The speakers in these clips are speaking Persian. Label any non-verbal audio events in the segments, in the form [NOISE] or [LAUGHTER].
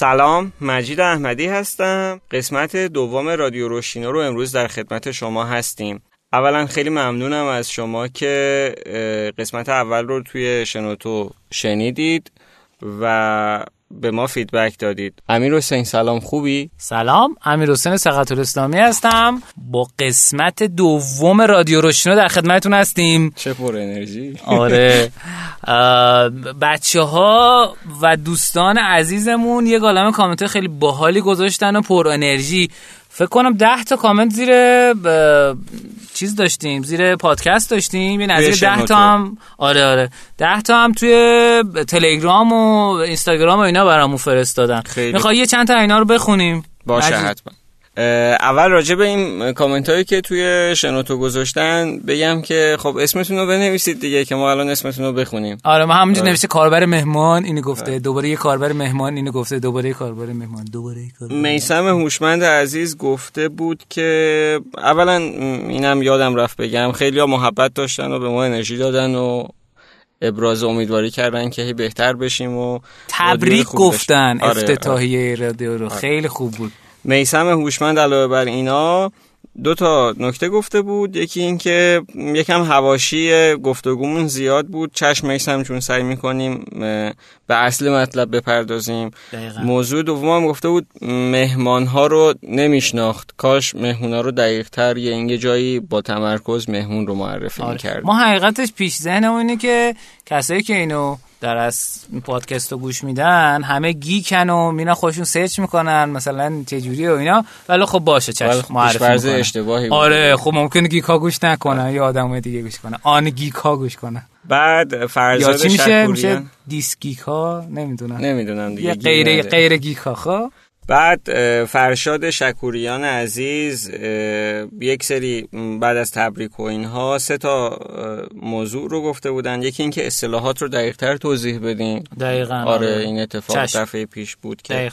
سلام مجید احمدی هستم. قسمت دوم رادیو روشینو رو امروز در خدمت شما هستیم. اولا خیلی ممنونم از شما که قسمت اول رو توی شنوتو شنیدید و به ما فیدبک دادید. امیر حسین سلام خوبی؟ سلام امیر حسین سقط الاسلامی هستم. با قسمت دوم رادیو روشنو در خدمتتون هستیم. چه پر انرژی. آره. [LAUGHS] بچه ها و دوستان عزیزمون یه گالم کامنت خیلی باحالی گذاشتن و پر انرژی. فکر کنم ده تا کامنت زیر چیز داشتیم زیر پادکست داشتیم. یه نظیر ده تا هم آره آره. ده تا هم توی تلگرام و اینستاگرام و اینا برامون فرستادن. می‌خوای یه چند تا اینا رو بخونیم؟ باشه حتما. اول راجع به این کامنت هایی که توی شنوتو گذاشتن بگم که خب اسمتون رو بنویسید دیگه که ما الان اسمتون رو بخونیم. آره ما همونجا آره. نوشته کاربر مهمان اینو گفته. آره. دوباره یه کاربر مهمان اینو گفته. دوباره یه کاربر مهمان. دوباره میسم هوشمند عزیز گفته بود که اولا اینم یادم رفت بگم خیلی ها محبت داشتن و به ما انرژی دادن و ابراز امیدواری کردن که بهتر بشیم و تبریک گفتن آره. افتتاحیه رادیو رو. خیلی خوب بود. میسم هوشمند علاوه بر اینا دو تا نکته گفته بود. یکی اینکه یکم هواشی گفتگومون زیاد بود. چشم میسم چون سعی می‌کنیم به اصل مطلب بپردازیم. دقیقا. موضوع دوم گفته بود مهمان ها رو نمیشناخت. کاش مهمون ها رو دقیق تر یه جایی با تمرکز مهمون رو معرفی آره. می‌کرد. ما حقیقتش پیش ذهنمون اینه که کسایی که اینو در از پادکست رو گوش میدن همه geek ن و مینا خودشون سرچ می‌کنن مثلا چجوری و اینا. ولی خب باشه چشم معرفی اشتباهی آره خب ممکنه geek ها گوش نکنن یا آدم دیگه گوش کنن. un geek ها گوش کنن. بعد فرزاد یا چی میشه؟ میشه dis geek ها نمی‌دونم. نمی‌دونم دیگه. غیر غیر گیک ها خب؟ بعد فرشاد شکوریان عزیز یک سری بعد از تبریک و اینها سه تا موضوع رو گفته بودن. یکی اینکه اصطلاحات رو دقیقتر توضیح بدیم دقیقا آره, آره. این اتفاق چشم. دفعه پیش بود که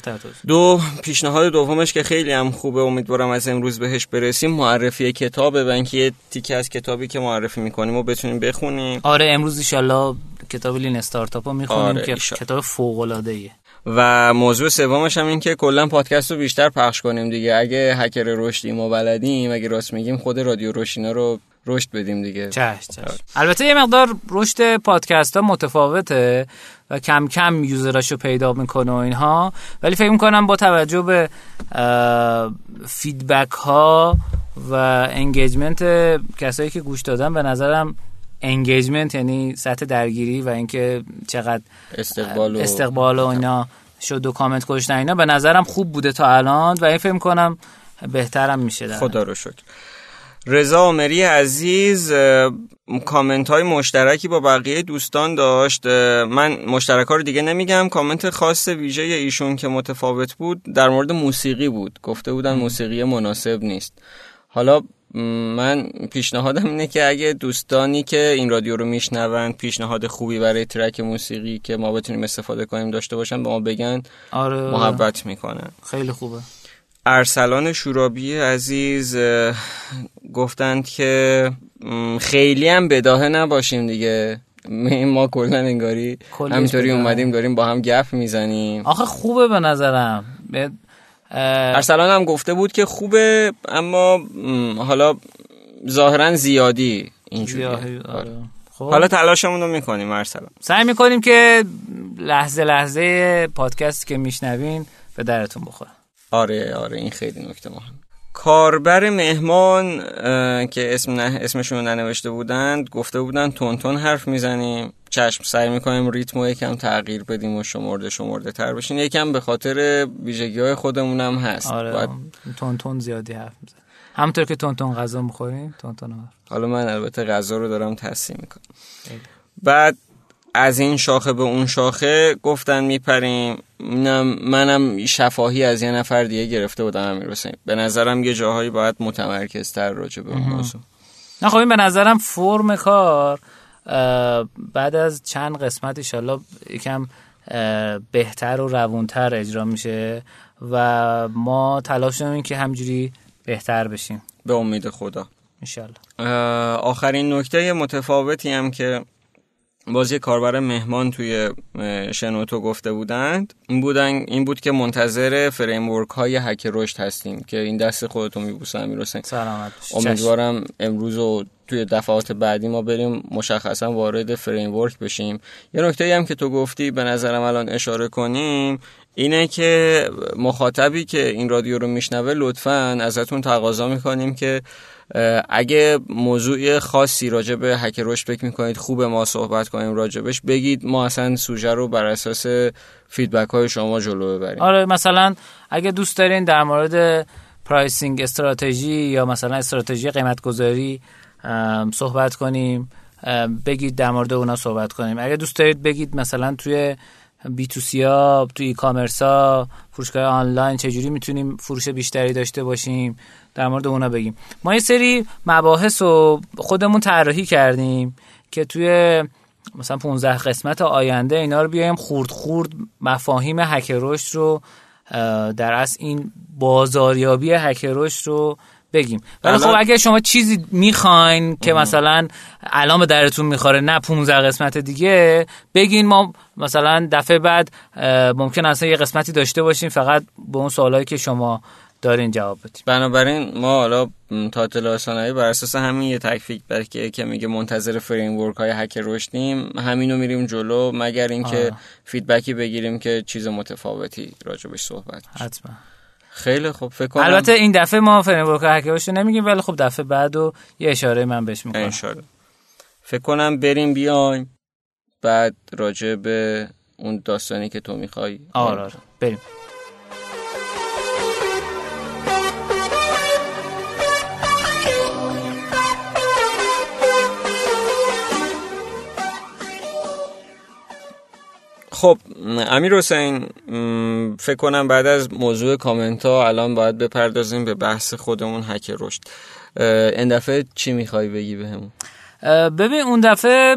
دو پیشنهاد دومش که خیلی هم خوبه امیدوارم از امروز بهش برسیم. معرفی کتابه و اینکه یه تیکه از کتابی که معرفی می‌کنیم و بتونیم بخونیم. آره امروز ان کتاب لین استارتاپ رو می‌خونیم آره که کتاب فوق العاده و موضوع سومش هم این که کلا پادکست رو بیشتر پخش کنیم دیگه. اگه هکر رشدیم و بلدیم اگه راست میگیم خود رادیو روشینا رو رشد بدیم دیگه. چش چش. البته یه مقدار رشد پادکست ها متفاوته و کم کم user اشو پیدا می‌کنه و اینها. ولی فکر می‌کنم با توجه به feedback ها و engagement کسایی که گوش دادن به نظرم engagement یعنی سطح درگیری و اینکه چقدر استقبال و, استقبال و اینا شد و کامنت کشتن اینا به نظرم خوب بوده تا الان و این فکر کنم بهترم میشه در خدا رو شکر. رضا عمری عزیز کامنت های مشترکی با بقیه دوستان داشت. من مشترک ها رو دیگه نمیگم. کامنت خاص ویژه ایشون که متفاوت بود در مورد موسیقی بود. گفته بودن موسیقی مناسب نیست. حالا من پیشنهادم اینه که اگه دوستانی که این رادیو رو میشنوند پیشنهاد خوبی برای ترک موسیقی که ما بتونیم استفاده کنیم داشته باشن به ما بگن. آره. محبت می‌کنن. خیلی خوبه. ارسلان شورابی عزیز گفتند که خیلی هم بداهه نباشیم دیگه. ما کلا انگاری همینطوری اومدیم داریم با هم گپ می‌زنیم. آخه خوبه به نظرم. ارسلان هم گفته بود که خوبه اما حالا ظاهرا زیادی اینجوری آره. آره. خب. حالا تلاشمون رو می‌کنیم ارسلان سعی می‌کنیم که لحظه لحظه پادکست که میشنوین به درتون بخوره آره آره این خیلی نکته مهم کاربر مهمان که اسم نه اسمشون ننوشته بودند گفته بودند تون تون حرف می‌زنیم. چشم سعی می‌کنیم ریتم رو یکم تغییر بدیم و شمرده شمرده تر بشین. یکم به خاطر ویژگی های خودمون هم هست. آره. باید... تون تون زیادی حرف می‌زنیم همونطور که تون تون غذا می‌خوریم تون تون حالا من البته غذا رو دارم تصحیح می‌کنم. بعد از این شاخه به اون شاخه گفتن میپریم. منم شفاهی از یه نفر دیگه گرفته بودم امیر حسین. به نظرم یه جاهایی باید متمرکزتر راجع به اون موضوع. نه خب این به نظرم فرم کار بعد از چند قسمت ایشالله یکم بهتر و روونتر اجرا میشه و ما تلاش داریم که همجوری بهتر بشیم. به امید خدا. آخرین نکته متفاوتی هم که باز یه کاربر مهمان توی شنوتو گفته بودند. این بودن این بود که منتظر فریم ورک های هک رشد هستیم که این دست خودتون میبوسم امیر حسین سلامت امیدوارم امروز و توی دفعات بعدی ما بریم مشخصا وارد فریم ورک بشیم. یه نکته هم که تو گفتی به نظرم الان اشاره کنیم اینه که مخاطبی که این رادیو رو میشنوه لطفا ازتون تقاضا می‌کنیم که اگه موضوع خاصی راجع به هک رشد فکر می‌کنید خوب ما صحبت کنیم راجبش بگید ما اصلا سوژه رو بر اساس feedback های شما جلو ببریم. آره مثلا اگه دوست دارین در مورد pricing strategy یا مثلا استراتژی قیمت گذاری صحبت کنیم بگید در مورد اونا صحبت کنیم. اگه دوست دارید بگید مثلا توی بی تو سی ها توی ای کامرس ها فروشگاه آنلاین چجوری می‌تونیم فروش بیشتری داشته باشیم؟ در مورد اونا بگیم. ما یه سری مباحث رو خودمون طراحی کردیم که توی مثلا 15 قسمت آینده اینا رو بیایم خورد خورد مفاهیم هک رشد رو در از این بازاریابی هک رشد رو بگیم. ولی خب اگر شما چیزی می‌خواین که مثلا الان به درتون می‌خوره نه 15 قسمت دیگه بگین ما مثلا دفعه بعد ممکن اصلا یه قسمتی داشته باشیم فقط به اون سوالایی که شما دارین جواب بدیم بنابراین ما حالا تا اطلاع بر اساس همین یه تکفیک برکه که میگه منتظر فریم ورک های هک رشدیم همینو میریم جلو مگر اینکه فیدبکی بگیریم که چیز متفاوتی راجبش صحبت حتما. خیلی خوب فکر کنم البته این دفعه ما فریم ورک هک رشد نمیگیم ولی خب دفعه بعدو یه اشاره من بهش می‌کنم. انشالله. فکر کنم بریم بیایم بعد راجع به اون داستانی که تو می‌خوای. آره آره. بریم. خب امیر حسین فکر کنم بعد از موضوع کامنت ها الان باید بپردازیم به بحث خودمون هک رشد. این دفعه چی می‌خوای بگی بهمون؟ ببین اون دفعه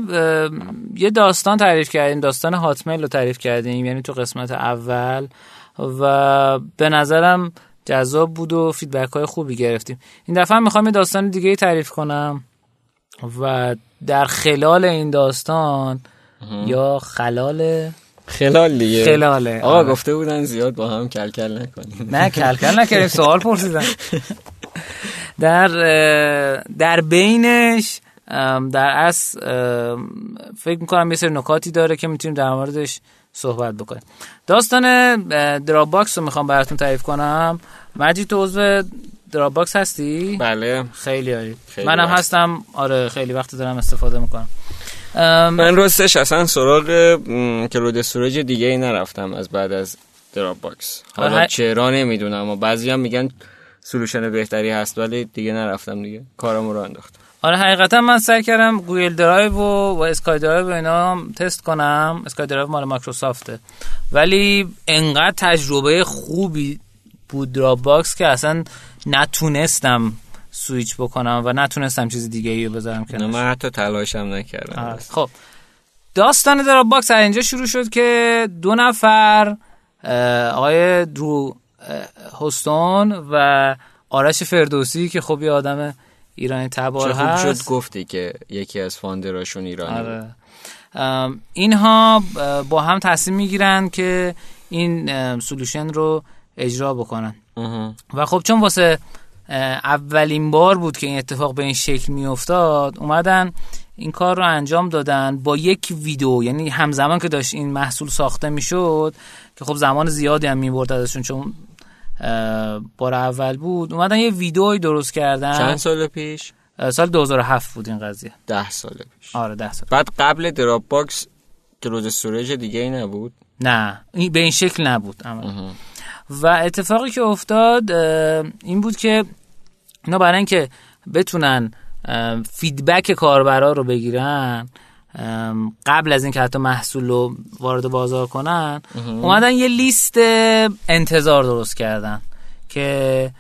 یه داستان تعریف کردیم داستان هاتمیل رو تعریف کردیم یعنی تو قسمت اول و به نظرم جذاب بود و فیدبک های خوبی گرفتیم. این دفعه می‌خوام یه داستان دیگه تعریف کنم و در خلال این داستان یا خلال خلال دیگه. خلاله. آقا آره. گفته بودن زیاد با هم کلکل نکنیم. نه کلکل نکردیم. سوال پرسیدن. در در بینش در از فکر می‌کنم یه سری نکاتی داره که می‌تونیم در موردش صحبت بکنیم. داستان Dropbox رو می‌خوام براتون تعریف کنم. مجید تو عضو Dropbox هستی؟ بله. خیلی عالی. منم هستم. آره خیلی وقت دارم استفاده می‌کنم. من راستش اصلا سراغ cloud storage دیگه ای نرفتم از بعد از Dropbox. حالا چرا نمی‌دونم و بعضی هم میگن solution بهتری هست ولی دیگه نرفتم دیگه. کارمو رو انداختم آره حقیقتا من سعی کردم Google Drive و, و SkyDrive و اینا تست کنم. SkyDrive مال مایکروسافته. ولی انقدر تجربه خوبی بود Dropbox که اصلا نتونستم سویچ بکنم و نتونستم چیز دیگه ای بذارم که من حتی تلاشم نکردم. خب. داستان دراپ باکس از اینجا شروع شد که دو نفر آقای درو هستون و آرش فردوسی که خب یه آدم ایرانی تبار هست شد گفتی که یکی از founder اشون ایرانی آره. اینها با هم تصمیم می‌گیرن که این solution رو اجرا بکنن. و خب چون واسه اولین بار بود که این اتفاق به این شکل میافتاد. اومدن این کار رو انجام دادن با یک ویدیو یعنی همزمان که داشت این محصول ساخته می‌شد که خب زمان زیادی هم می‌برد ازشون چون بار اول بود. اومدن یه ویدیوی درست کردن. چند سال پیش؟ سال 2007 بود این قضیه. ده سال پیش. آره ده سال. بعد قبل دراپ باکس که روز storage دیگه ای نبود؟ نه به این شکل نبود اما. و اتفاقی که افتاد این بود که اینا برای اینکه بتونن فیدبک کاربرا رو بگیرن قبل از اینکه حتی محصول رو وارد بازار کنن اومدن یه لیست انتظار درست کردن که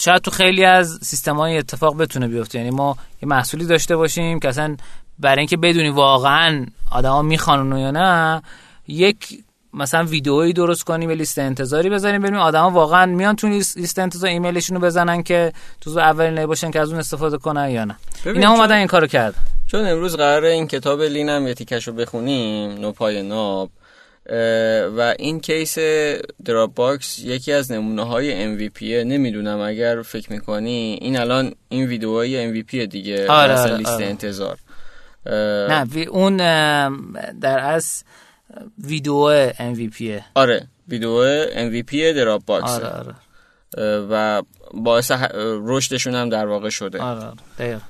شاید تو خیلی از سیستم های اتفاق بتونه بیفته. یعنی ما یه محصولی داشته باشیم که اصلا برای اینکه بدونی واقعا آدما می‌خوان یا نه یک مثلا ویدئویی درست کنیم یه لیست انتظاری بزنیم ببینیم آدما واقعا میان تو لیست انتظار ایمیلشون رو بزنن که تو اولین باشن که از اون استفاده کنن یا نه. اینا اومدن این کارو کردن. چون امروز قراره این کتاب lean م یه تیکش رو بخونیم نوپای ناب و این case دراپ باکس یکی از نمونه های MVP نمی‌دونم اگر فکر می‌کنی این الان این ویدیوهای MVP دیگه آره آره لیست آره. انتظار. نه اون در از ویدیو MVP آره ویدیو MVP دراپ باکس آره آره. و باعث رشدشون هم در واقع شده. آره آره.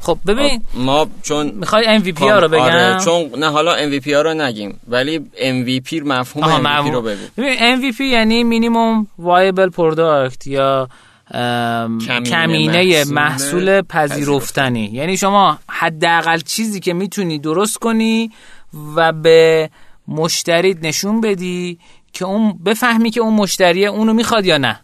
خب ببین ما چون می‌خوای MVP ها رو بگم آره چون نه حالا MVP ها رو نگیم ولی MVP مفهوم آها، MVP مفهوم. رو بگو. ببین MVP یعنی minimum viable product یا ام، کمینه کمینه محصول محصول پذیرفتنی. یعنی شما حداقل چیزی که می‌تونی درست کنی و به مشتریت نشون بدی که اون بفهمی که اون مشتری اونو می‌خواد یا نه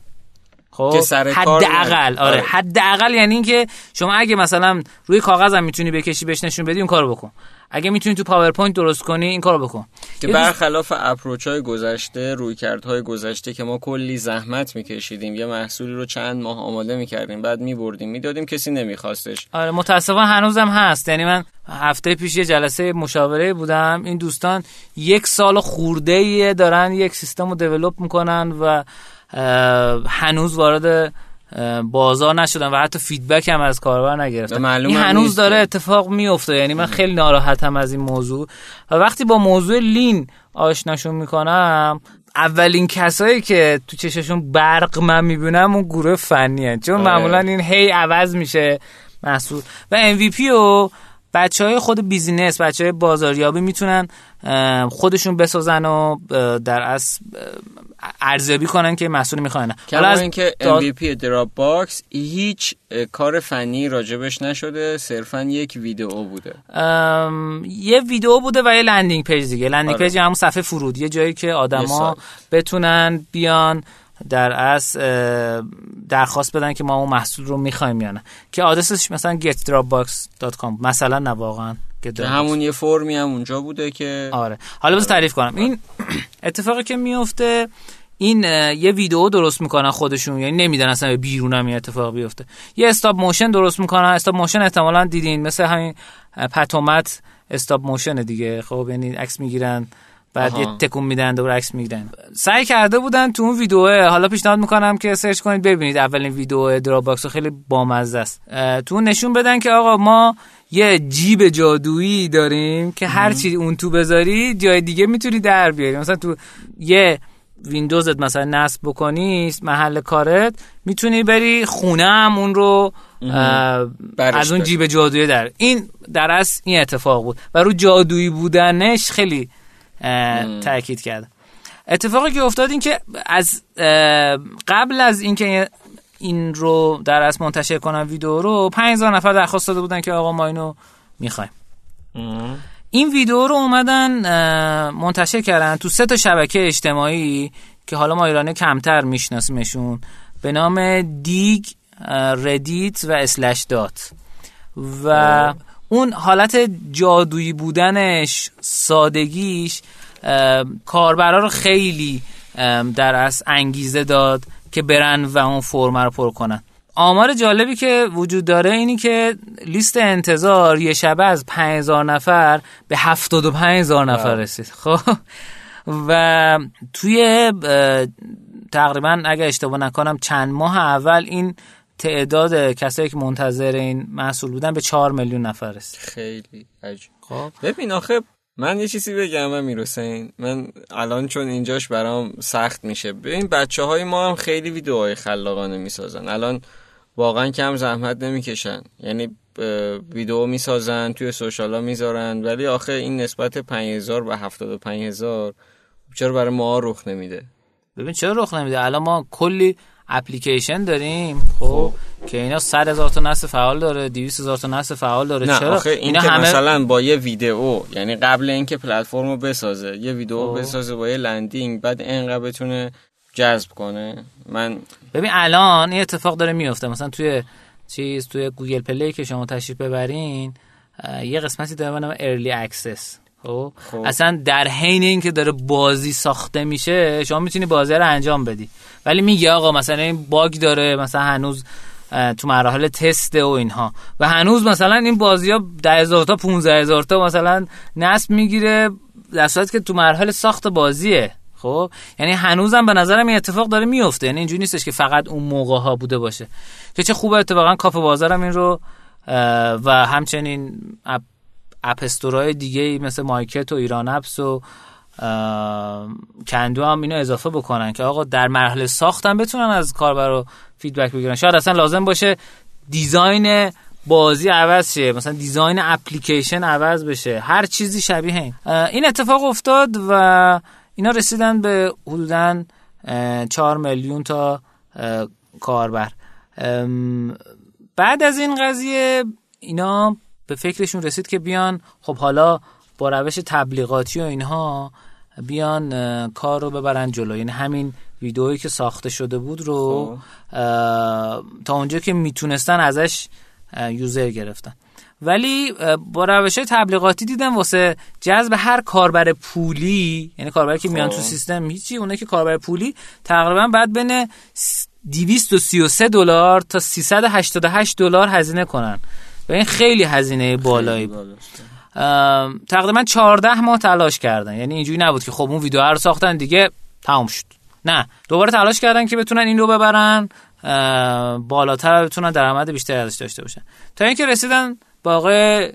خب حداقل. آره آره. حداقل یعنی اینکه شما اگه مثلا روی کاغذ هم می‌تونی بکشی بهش نشون بدی اون کارو بکن اگه می‌تونی تو پاورپوینت درست کنی این کارو بکن. که برخلاف approach های گذشته رویکردهای گذشته که ما کلی زحمت میکشیدیم یه محصولی رو چند ماه آماده می‌کردیم بعد میبردیم می‌دادیم کسی نمیخواستش. آره متاسفانه هنوزم هست. یعنی من هفته پیش یه جلسه مشاوره بودم. این دوستان یک سال خورده دارن یک سیستم رو دیولوب می‌کنن و هنوز وارد بازار نشدن و حتی فیدبک هم از کاربر نگرفتن این هنوز داره. اتفاق میفته یعنی من خیلی ناراحتم از این موضوع و وقتی با موضوع لین آشناشون می‌کنم اولین کسایی که تو چششون برق من می‌بینم اون گروه فنی هن. چون آره. معمولا این هی عوض میشه محصول و MVP رو بچه های خود business بچه های بازاریابی می‌تونن خودشون بسازن و در اه، ارزیابی کنن که محصول می‌خوان کما اینکه MVP دراپ باکس هیچ کار فنی راجبش نشده صرفا یک ویدئو بوده ام، یه ویدیو بوده و یه landing page دیگه landing آره. page همون صفحه فرود یه جایی که آدما. بتونن بیان در از درخواست بدن که ما اون محصول رو می‌خوایم یا نه. که آدرسش مثلا getdropbox.com مثلا نه واقعا که. همون یه فرمی هم اونجا بوده که آره. حالا بذار تعریف کنم. این [CLEARS THROAT] اتفاقی که میفته این یه ویدیو درست می‌کنن خودشون. یعنی نمیدن اصلا به بیرون هم این اتفاق بیفته. یه استاپ موشن درست می‌کنن. استاپ موشن احتمالا دیدین. مثل همین پت و مت استاپ موشن دیگه. خب یعنی عکس می‌گیرن. بعد آها. یه تکون میدن دوباره عکس می‌گیرن. سعی کرده بودن تو اون ویدیوه حالا پیشنهاد می‌کنم که search کنید ببینید. اولین ویدیو دراپ باکس خیلی بامزه است. تو نشون بدن که آقا ما یه جیب جادویی داریم که هر چی اون تو بذاری جای دیگه می‌تونی در بیاری. مثلا تو یه ویندوزت مثلا نصب بکنی محل کارت می‌تونی بری خونه هم اون رو از اون. جیب جادویی در. این در اصل این اتفاق بود. و رو جادویی بودنش خیلی تاکید کرد. اتفاقی که افتاد این که از قبل از اینکه این رو در اصل منتشر کنن ویدیو رو 5000 نفر درخواست داده بودن که آقا ما اینو می‌خوایم. این ویدیو رو اومدن منتشر کردن تو سه تا شبکه اجتماعی که حالا ما ایرانی کمتر میشناسیمشون به نام دیگ ردیت و اسلش دات. و اون حالت جادویی بودنش سادگیش کاربرا رو خیلی در اصل انگیزه داد که برن و اون فرم رو پر کنن. آمار جالبی که وجود داره اینی که لیست انتظار یه شبه از 5000 نفر به 75000 نفر رسید. [LAUGHS] خب. و توی تقریبا اگه اشتباه نکنم چند ماه اول این تعداد کسایی که منتظر این محصول بودن به 4 میلیون نفر رسید. خیلی عجیب. خب. ببین آخه من یه چیزی بگم من حسین. من الان چون اینجاش برام سخت میشه. ببین بچه های ما هم خیلی ویدیوهای خلاقانه می‌سازن. الان واقعا کم زحمت نمی‌کشن. یعنی ویدیو می‌سازن توی سوشال ها می‌ذارن. ولی آخه این نسبت 5000 و 75000 چرا برای ما رخ نمیده؟ ببین چرا رخ نمیده؟ الان ما کلی اپلیکیشن داریم؟ خب که اینا 100 هزار تا نصب فعال داره 200 هزار تا نصب فعال داره. نه چرا؟ آخه این اینا که همه مثلا با یه ویدئو یعنی قبل اینکه پلتفرم رو بسازه یه ویدئو خب. بسازه با یه landing بعد انقدر بتونه جذب کنه. من ببین الان این اتفاق داره میفته. مثلا توی چیز توی گوگل پلی که شما تشریف ببرین یه قسمتی داره به نام early access خب. خب. اصلا در حین اینکه داره بازی ساخته میشه شما می‌تونی بازی رو انجام بدی. ولی میگه آقا مثلا این bug داره مثلا هنوز تو مراحل تست و اینها. و هنوز مثلا این بازی ها ده هزار تا 15 هزار تا مثلا نصب می‌گیره در صورتی که تو مرحله ساخت بازیه. خب؟ یعنی هنوزم به نظرم این اتفاق داره میفته یعنی اینجوری نیستش که فقط اون موقع ها بوده باشه. که چه خوبه اتفاقا کاف بازارم این رو و همچنین اپ, اپستورای دیگه مثل مایکت و ایران اپس و کندو هم اینو اضافه بکنن که آقا در مرحله ساختن بتونن از کاربر رو feedback بگیرن. شاید اصلا لازم باشه design بازی عوض شه مثلا design اپلیکیشن عوض بشه. هر چیزی شبیه این. این اتفاق افتاد و اینا رسیدن به حدودا 4 میلیون تا کاربر. بعد از این قضیه اینا به فکرشون رسید که بیان خب حالا با روش تبلیغاتی و اینها بیان کار رو ببرن جلو یعنی همین ویدئویی که ساخته شده بود رو خب. تا اونجا که می‌تونستن ازش یوزر گرفتن ولی با روش تبلیغاتی دیدم واسه جذب هر کاربر پولی یعنی کاربری که میان تو خب. سیستم هیچی اونه که کاربر پولی تقریبا بعد بین 233 دلار تا 388 دلار هزینه کنن و این خیلی هزینه بالایی بود. تقریبا 14 ماه تلاش کردن. یعنی اینجوری نبود که خب اون ویدیو رو ساختن دیگه تموم شد. نه دوباره تلاش کردن که بتونن این رو ببرن. بالاتر بتونن درآمد بیشتری ازش داشته باشن. تا اینکه رسیدن با آقای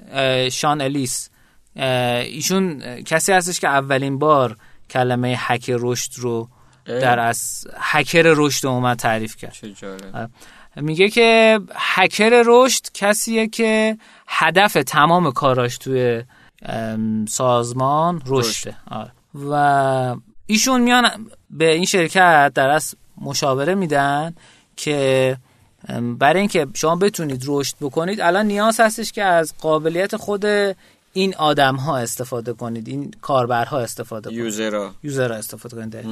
شان الیس. ایشون کسی هستش که اولین بار کلمه هک رشد رو در از هکر رشد اومد تعریف کرد. میگه که هکر رشد کسیه که هدف تمام کاراش توی سازمان رشده. آره. و ایشون میان به این شرکت در از مشاوره میدن که برای اینکه شما بتونید رشد بکنید الان نیاز هستش که از قابلیت خود این آدم ها استفاده کنید این کاربرها استفاده کنید. user ها. user ها استفاده کنید.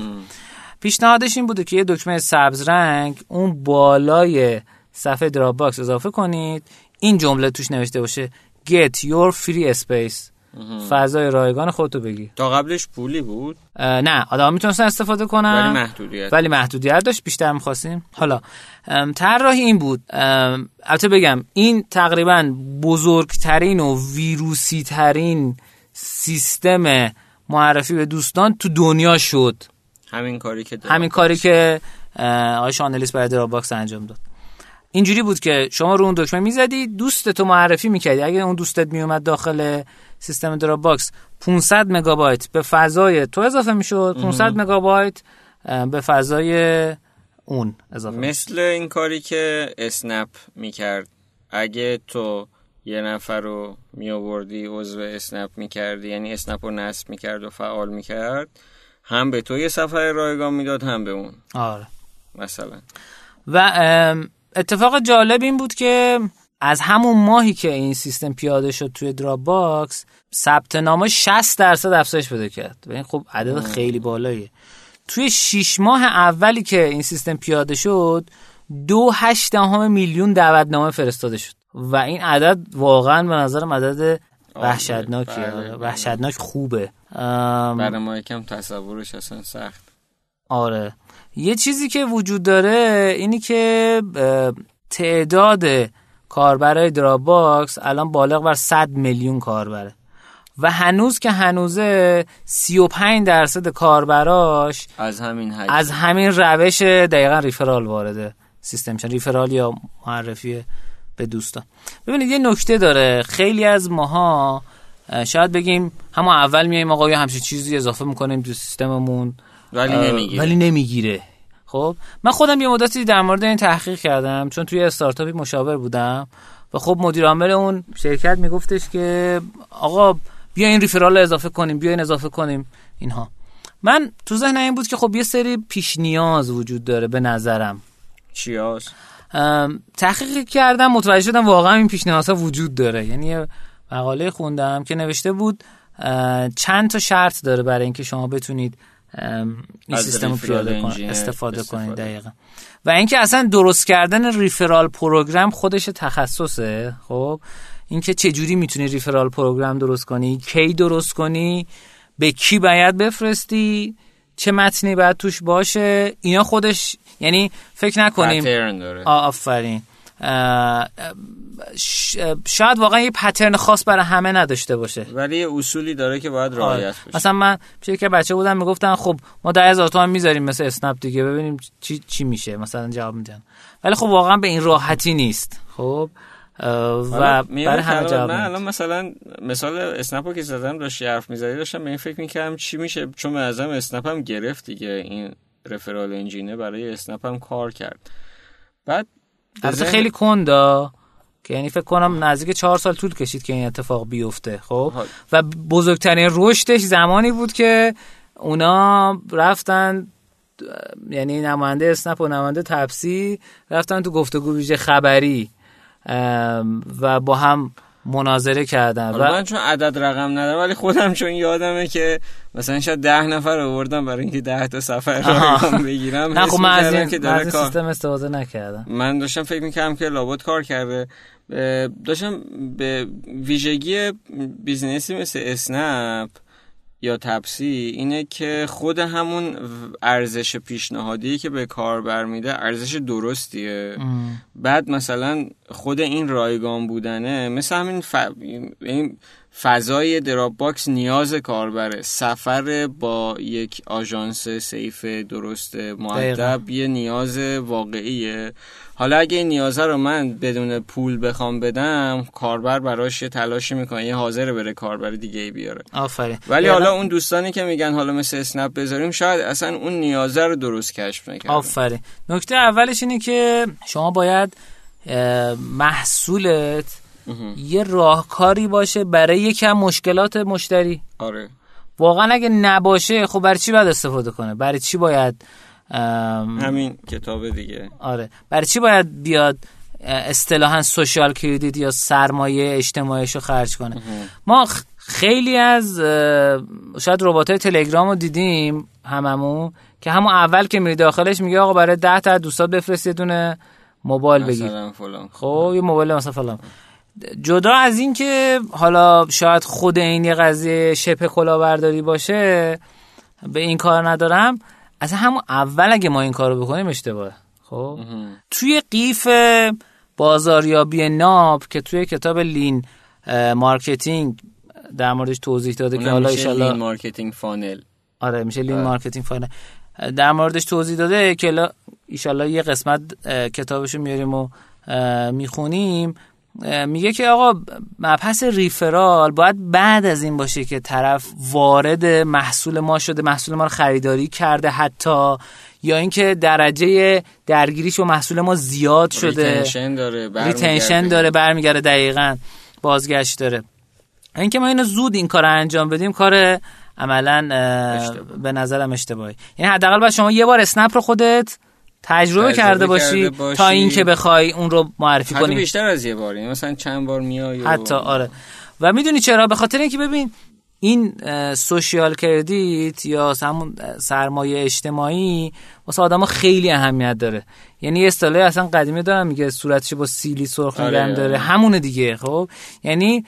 پیشنهادش این بوده که یه دکمه سبز رنگ اون بالای صفحه دراپ باکس اضافه کنید. این جمله توش نوشته باشه. Get your free space. فضای رایگان خودتو بگی تا قبلش پولی بود؟ نه آدم می‌تونستن استفاده کنن. ولی محدودیت. ولی محدودیت داشت بیشتر می‌خواستیم. حالا طراحی این بود. البته بگم این تقریبا بزرگترین و ویروسی ترین سیستم معرفی به دوستان تو دنیا شد. همین کاری که همین کاری که آقای شان الیس برای باکس انجام داد. اینجوری بود که شما رو اون دکمه می‌زدی دوست تو معرفی می‌کردی. اگه اون دوستت میومد داخل سیستم دراپ باکس 500 مگابایت به فضای تو اضافه می‌شد 500 مگابایت به فضای اون اضافه مثل این کاری که اسنپ می‌کرد. اگه تو یه نفر رو می آوردی عضو اسنپ می‌کردی یعنی اسنپ رو نصب می‌کرد و فعال می‌کرد هم به تو یه سفر رایگان می‌داد هم به اون. آره. مثلا. و اتفاق جالب این بود که از همون ماهی که این سیستم پیاده شد توی دراپ باکس ثبت نام 60 درصد افزایش پیدا کرد. و این خب عدد خیلی بالاییه. توی 6 ماه اولی که این سیستم پیاده شد دو هشت میلیون دعوتنامه فرستاده شد. و این عدد واقعا به نظرم عدد وحشتناکیه بله، بله. وحشتناک خوبه. برای ما یکم تصورش اصلا سخت. آره. یه چیزی که وجود داره اینی که تعداد کاربرای دراپ باکس الان بالغ بر 100 میلیون کاربره. و هنوز که هنوزه 35 درصد کاربراش از همین از همین روش دقیقا referral وارده سیستم چون referral یا معرفی به دوستان. ببینید یه نکته داره. خیلی از ماها شاید بگیم همون اول میایم آقا یه همچین چیزی اضافه می‌کنیم تو سیستممون ولی نمی‌گیره. ولی نمی‌گیره. خب من خودم یه مدتی در مورد این تحقیق کردم چون توی استارتاپی مشاور بودم و خب مدیر عامل اون شرکت میگفتش که آقا بیا این ریفرال اضافه کنیم بیا این اضافه کنیم اینها. من تو ذهن این بود که خب یه سری پیش نیاز وجود داره به نظرم. چیاز تحقیق کردم متوجه شدم واقعا این پیش ها وجود داره. یعنی مقاله خوندم که نوشته بود چند تا شرط داره برای اینکه شما بتونید این سیستم رو پیاده کن استفاده, کنید دقیقا. و اینکه اصلا درست کردن ریفرال پروگرام خودش تخصصه. خب اینکه چه جوری می‌تونی ریفرال پروگرام درست کنی کی درست کنی به کی باید بفرستی چه متنی باید توش باشه اینا خودش یعنی فکر نکنیم. داره. آفرین. شاید واقعا یه پترن خاص برای همه نداشته باشه. ولی یه اصولی داره که باید آره. رعایت بشه. مثلا من پیش که بچه بودم می‌گفتن خب ما 10000 تومان می‌ذاریم مثل اسنپ دیگه ببینیم چی چی میشه. مثلا جواب میدن. ولی خب واقعا به این راحتی نیست. خب؟ و برای همه جواب من. الان مثلا مثال اسنپو که زدم داشتی حرف می‌زدی داشتم به این فکر می‌کردم چی میشه چون به نظرم اسنپ هم گرفت دیگه این رفرال انجینه برای اسنپ هم کار کرد بعد البته خیلی کندا که یعنی فکر کنم نزدیک چهار سال طول کشید که این اتفاق بیفته خب ها. و بزرگترین رشدش زمانی بود که اونا رفتن یعنی نماینده اسنپ و نماینده تپسی رفتن تو گفتگو ویژه خبری و با هم مناظره کردن و من چون عدد رقم ندارم ولی خودم چون یادمه که مثلا شاید ده نفر آوردم برای اینکه ده تا سفر رایگان بگیرم نه خب من از این, که داره کار سیستم استفاده نکردم من داشتم فکر می‌کردم که لابد کار کرده داشتم به ویژگی business ی مثل اسنپ یا تپسی اینه که خود همون ارزش پیشنهادی که به کاربر میده ارزش درستیه ام. بعد مثلا خود این رایگان بودنه مثل همین ف... این فضای دراپ باکس نیاز کاربره. سفر با یک آژانس safe درست مؤدب یه نیاز واقعیه. حالا اگه این نیازه رو من بدون پول بخوام بدم کاربر براش یه تلاشی می‌کنه یه حاضر بره کاربر دیگه ای بیاره. آفرین. ولی حالا اون دوستانی که میگن حالا مثل اسنپ بذاریم شاید اصلا اون نیازه رو درست کشف نکردن. آفرین. نکته اولش اینه که شما باید محصولت. یه راهکاری باشه برای یکم مشکلات مشتری. آره. واقعا اگه نباشه خب برای چی باید استفاده کنه؟ برای چی باید ام، همین کتاب دیگه. آره. برای چی باید بیاد اصطلاحا سوشال کردیت یا سرمایه اجتماعیشو خرج کنه؟ ما خیلی از شاید ربات های تلگرام رو دیدیم هممون که همون اول که میری داخلش میگه آقا برای ده تا دوستات بفرست یه دونه موبایل بگیر. مثلا فلان. خب یه موبایل مثلا فلان. جدا از این که حالا شاید خود این یه قضیه شبه کلاهبرداری باشه به این کار ندارم. از همون اول اگه ما این کارو بکنیم اشتباهه. خب. توی قیف بازاریابی ناب که توی کتاب Lean Marketing در موردش توضیح داده که حالا lean marketing funnel. آره میشه lean آره. marketing funnel در موردش توضیح داده که ایشالله یه قسمت کتابشو میاریم و می‌خونیم. میگه که آقا مبحث referral باید بعد از این باشه که طرف وارد محصول ما شده محصول ما رو خریداری کرده حتی یا اینکه درجه درگیریش و محصول ما زیاد شده. retention داره retention. داره برمیگرده دقیقا. بازگشت داره. اینکه ما اینو زود این کار انجام بدیم کار عملا اشتباه. به نظرم اشتباهی. یعنی حداقل باید شما یه بار اسنپ رو خودت تجربه, تجربه کرده باشی, باشی. تا اینکه بخوای اون رو معرفی کنی. بیشتر از یه بار یعنی مثلا چند بار میای و- حتی آره. و می‌دونی چرا؟ به خاطر اینکه ببین این سوشیال کردیت یا همون سرمایه اجتماعی واسه آدما خیلی اهمیت داره. یعنی یه اصطلاحی اصلا قدیمی دارم میگه صورتش با سیلی سرخ آره، داره. آره. همونه دیگه خب؟ یعنی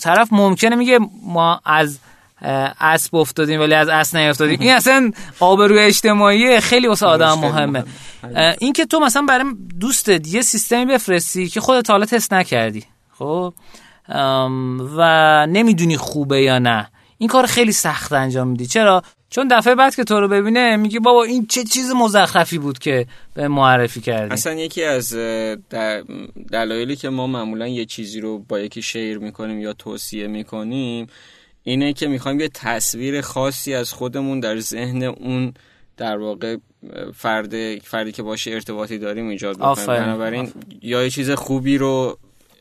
طرف ممکنه میگه ما از اسب افتادیم ولی از اسب نیافتادیم این اصلا آبروی اجتماعی خیلی واسه آدم مهمه. این که تو مثلا برای دوستت یه سیستمی بفرستی که خودت حالا تست نکردی. خب؟ و نمی‌دونی خوبه یا نه. این کار خیلی سخت انجام میدی. چرا؟ چون دفعه بعد که تو رو ببینه میگه بابا این چه چیز مزخرفی بود که به معرفی کردی. اصلا یکی از دلایلی که ما معمولا یه چیزی رو با یکی شیر می‌کنیم یا توصیه می‌کنیم اینه که می‌خوایم یه تصویر خاصی از خودمون در ذهن اون در واقع فرد فردی که باشه ارتباطی داریم ایجاد بکنیم. بنابراین یا یه چیز خوبی رو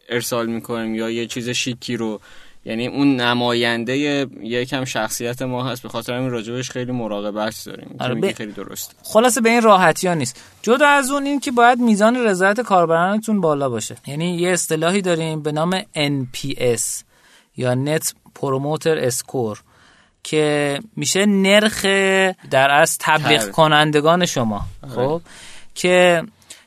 ارسال می‌کنیم یا یه چیز شیکی رو. یعنی اون نماینده یکم شخصیت ما هست. به خاطر همین راجبش خیلی مراقبت داریم. آره، به- خیلی درست خلاصه به این راحتی ها نیست. جدا از اون این که باید میزان رضایت کاربرانتون بالا باشه. یعنی یه اصطلاحی داریم به نام NPS یا Net Promoter Score که میشه نرخ در از تبلیغ. کنندگان شما. خب؟ که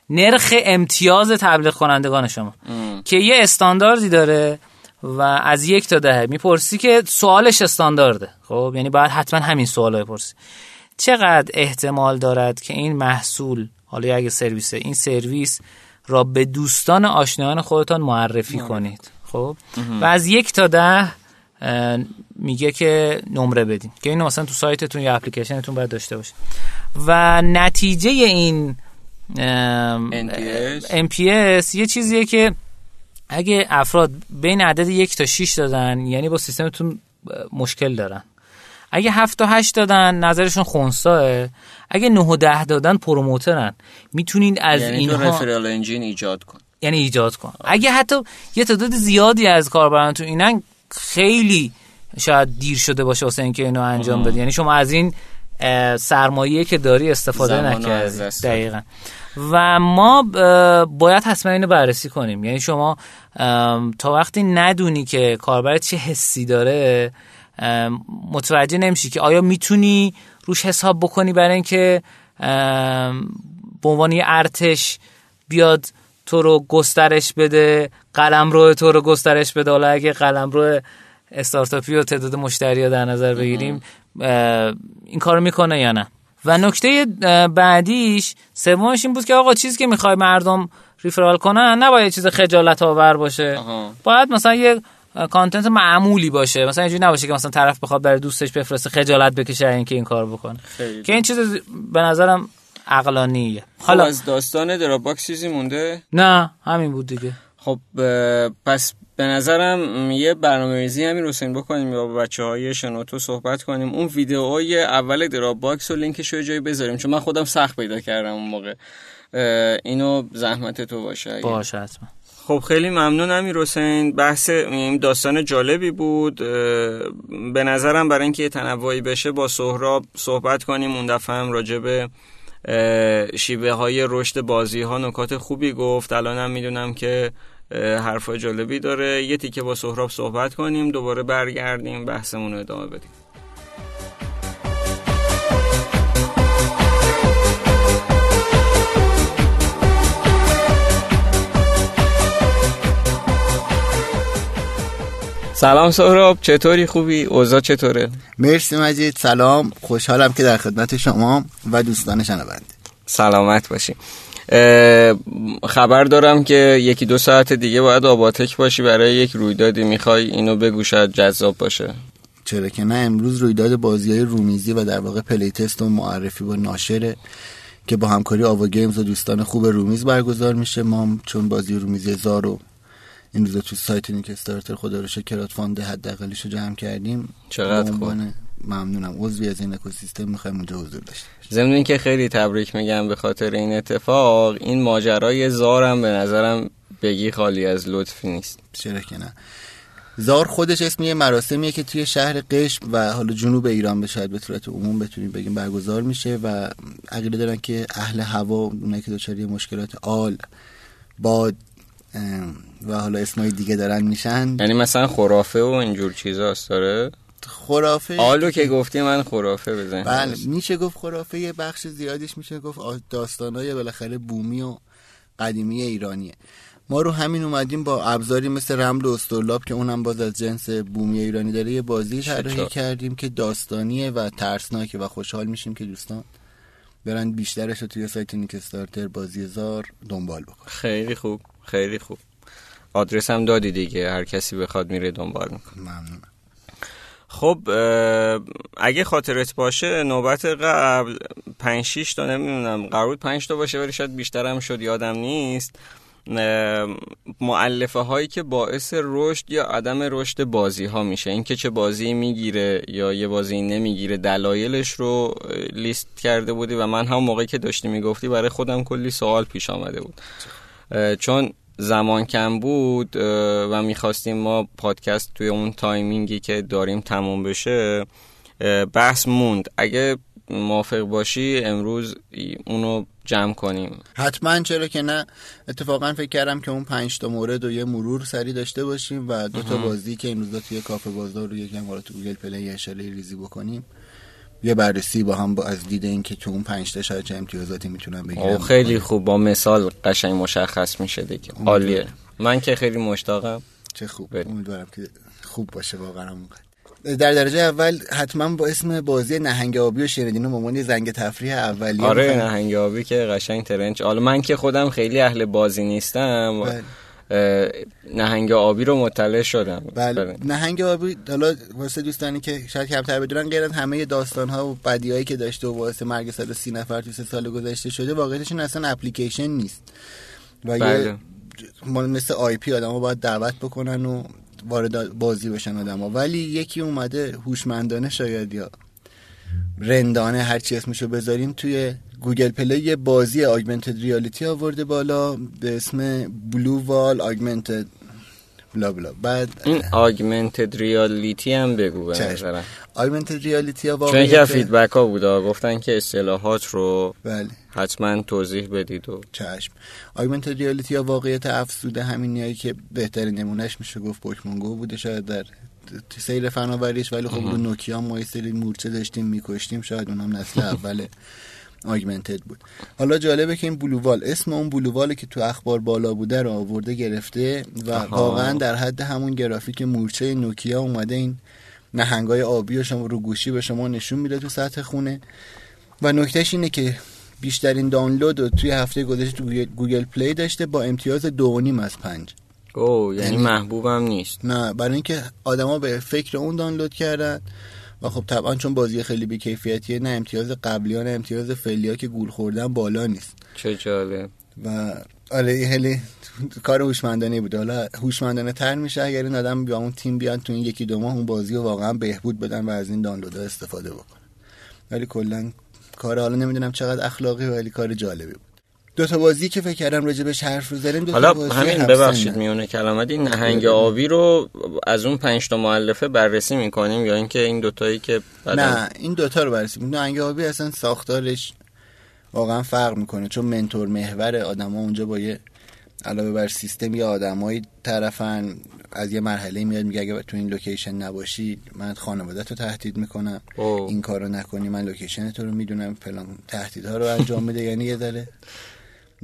نرخ امتیاز تبلیغ کنندگان شما. ام. که یه استانداردی داره و از یک تا ده می‌پرسی که سوالش استاندارده. خب؟ یعنی باید حتما همین سوال بپرسی. چقدر احتمال دارد که این محصول حالا اگه سرویسه این سرویس را به دوستان آشنایان خودتان معرفی کنید؟ خب؟ و از یک تا ده میگه که نمره بدین. که اینو مثلا تو سایتتون یا اپلیکیشنتون باید داشته باشه و نتیجه این NPS یه چیزیه که اگه افراد بین عدد یک تا 6 دادن یعنی با سیستمتون مشکل دارن. اگه هفت تا هشت دادن نظرشون خونساه. اگه نه و ده دادن پروموترن. می‌تونین از یعنی اینها رفرال انجین ایجاد کن. یعنی ایجاد کن. اگه حتی یه تعداد زیادی از کاربران تو اینن خیلی شاید دیر شده باشه واسه اینکه اینو انجام بدی. یعنی شما از این سرمایه که داری استفاده نکردی. دقیقا. و ما باید حتما اینو بررسی کنیم. یعنی شما تا وقتی ندونی که کاربر چه حسی داره متوجه نمیشی که آیا می‌تونی روش حساب بکنی برای اینکه به عنوان یه ارتش بیاد تو رو گسترش بده قلم رو تو رو گسترش بده. حالا اگه قلم رو استارتاپی و تعداد مشتری در نظر بگیریم این کارو می‌کنه یا نه؟ و نکته بعدیش سومش این بود که آقا چیزی که می‌خوای مردم referral کنن نباید چیز خجالت آور باشه. باید مثلا یه content معمولی باشه. مثلا اینجوری نباشه که مثلا طرف بخواد برای دوستش بفرسته خجالت بکشه اینکه این کار بکنه. که این چیز به نظرم عقلانیه حالا از داستان دراپباکس چیزی مونده؟ نه همین بود دیگه. خب پس به نظرم یه برنامه ریزی همین روسین بکنیم یا با بچه های شنوتو صحبت کنیم. اون ویدیوهای اول دراپ باکس و لینکش رو جایی بذاریم چون من خودم سخت پیدا کردم اون موقع. اینو زحمت تو باشه باشه حتما. خب خیلی ممنون امیر حسین. بحث این داستان جالبی بود. به نظرم برای اینکه تنوعی بشه با سهراب صحبت کنیم. اون دفعه هم راجع به شیوه های رشد بازی ها نکات خوبی گفت. الانم می‌دونم که حرفای جالبی داره. یه تیکه با سهراب صحبت کنیم دوباره برگردیم بحثمون رو ادامه بدیم. سلام سهراب چطوری؟ خوبی؟ اوضاع چطوره؟ مرسی مجید سلام. خوشحالم که در خدمت شما و دوستان شنونده. سلامت باشی. خبر دارم که یکی دو ساعت دیگه باید آباتک باشی برای یک رویدادی. می‌خوای اینو بگو شاید جذاب باشه. چرا که نه امروز رویداد بازی های رومیزی و در واقع playtest و معرفی با ناشره که با همکاری آوا گیمز و دوستان خوب رومیز برگزار میشه. ما چون بازی رومیزی زارو این روزا تو سایت کیک استارتر خدا رو شکر fund حداقلیشو جمع کردیم. چقدر خوب. ممنونم. عضوی از این اکوسیستم می‌خوایم اونجا حضور داشته ضمن اینکه خیلی تبریک میگم به خاطر این اتفاق. این ماجرای زارم به نظرم بگی خالی از لطفی نیست. چرا که نه. زار خودش اسم یه مراسمیه که توی شهر قشم و حالا جنوب ایران به شاید به صورت عموم بتونیم بگیم برگزار میشه و عقیده دارن که اهل هوا اونایی که دچار مشکلات آل باد و حالا اسمای دیگه دارن میشن. یعنی مثلا خرافه و اینجور چیزاست داره؟ خرافه آلو که گفتی من خرافه بزن بله میشه گفت خرافه یه بخش زیادیش میشه گفت داستانای بالاخره بومی و قدیمی ایرانیه. ما رو همین اومدیم با ابزاری مثل رمل و استرلاب که اونم باز از جنس بومی ایرانی داره یه بازی طراحی کردیم که داستانیه و ترسناکه و خوشحال میشیم که دوستان برن بیشترش رو توی سایت نیک استارتر بازی زار دنبال بکن خیلی خوب خیلی خوب. آدرس هم دادی دیگه. هر کسی بخواد میره دنبال می‌کنه. ممنونم. خب اگه خاطرت باشه نوبت قبل 5 6 تا نمی‌دونم قرار 5 تا باشه ولی شاید بیشتر هم شد یادم نیست. معلفه هایی که باعث رشد یا عدم رشد بازی ها میشه. اینکه چه بازی می‌گیره یا یه بازی نمی‌گیره دلایلش رو لیست کرده بودی و من هم موقعی که داشتی می‌گفتی برای خودم کلی سوال پیش آمده بود. چون زمان کم بود و می‌خواستیم ما پادکست توی اون timing ی که داریم تموم بشه بحث موند. اگه موافق باشی امروز اونو جمع کنیم. حتما چرا که نه. اتفاقا فکر کردم که اون پنج تا مورد و یه مرور سری داشته باشیم و دو تا بازی که این روزا توی کافه بازار رو یکم حالا تو گوگل پلی اشاره ریزی بکنیم. یه بررسی با هم با از دید این که تو اون پنج تا شاید چه امتیازاتی می‌تونم بگیرم. خیلی خوب. با مثال قشنگ مشخص میشه دیگه. عالیه. من که خیلی مشتاقم. چه خوب. امیدوارم که خوب باشه واقعا. در درجه اول حتما با اسم بازی نهنگ آبی و به عنوان زنگ تفریح اولیه آره. نهنگ آبی که قشنگ ترنج حالا من که خودم خیلی اهل بازی نیستم بله. نهنگ آبی رو مطلع شدم. بله. نهنگ آبی حالا واسه دوستانی که شاید کمتر بدونن غیر از همه داستان ها و بدیهایی که داشته و واسه مرگ 130 نفر تو سه سال گذشته شده واقعیتش این اصلا اپلیکیشن نیست. و بله. یه مثل IP آدم باید دعوت بکنن و وارد بازی بشن آدم ولی یکی اومده هوشمندانه شاید یا رندانه هر چی اسمشو بذاریم توی گوگل پلی یه بازی augmented reality آورده بالا به اسم Blue Whale augmented بلا بلا. بعد این augmented reality هم بگو به. نظرم. augmented reality ها چون واقعیت feedback ها بود آه. گفتن که اصطلاحات رو بله. حتما توضیح بدید و چشم. augmented reality ها واقعیت افزوده همینیایی که بهترین نمونهش میشه گفت پوکمون گو بوده شاید در سیر فناوریش ولی خب رو نوکیا ما یه سری مورچه داشتیم میکشتیم شاید اونم نسل [LAUGHS] اول augmented بود. حالا جالبه که این Blue Whale اسم اون Blue Whale ه که تو اخبار بالا بوده رو آورده گرفته و. واقعا در حد همون گرافیک مورچه نوکیا اومده این نهنگای آبی و شما رو گوشی به شما نشون میده تو سطح خونه. و نکتهش اینه که بیشترین دانلود رو توی هفته گذشته تو گوگل- پلی داشته با امتیاز دو و نیم از پنج. او یعنی یعنی- محبوبم نیست. نه برای اینکه آدما به فکر اون دانلود کردن و خب طبعا چون بازی خیلی بیکیفیتیه نه امتیاز قبلی ها نه امتیاز فعلی ها که گول خوردن بالا نیست. چه جالب. و آره خیلی کار هوشمندانه بود حالا هوشمندانه تر میشه اگر این آدم با اون تیم بیان تو این یکی دو ماه اون بازی رو واقعا بهبود بدن و از این دانلودها استفاده بکنن. ولی کلا کار حالا نمی‌دونم چقدر اخلاقی ولی کار جالبی بود. دو تا بازی که فکر کردم راجبش حرف رو زدیم دو حالا بازی همین ببخشید. میونه کلمات این نهنگ آبی رو از اون پنج تا مؤلفه بررسی می‌کنیم یا اینکه این دوتایی که نه این دوتا رو بررسی می‌کنیم. نهنگ آبی اصلا ساختارش واقعا فرق می‌کنه چون mentor محور آدما اونجا با یه علاوه بر سیستم یه آدمایی طرفن از یه مرحله میاد میگه اگه تو این location نباشی من خانواده تو تهدید می‌کنم اوه. این کارو نکنی من location تو رو می‌دونم فلان تهدیدها رو انجام میده یعنی یه ذره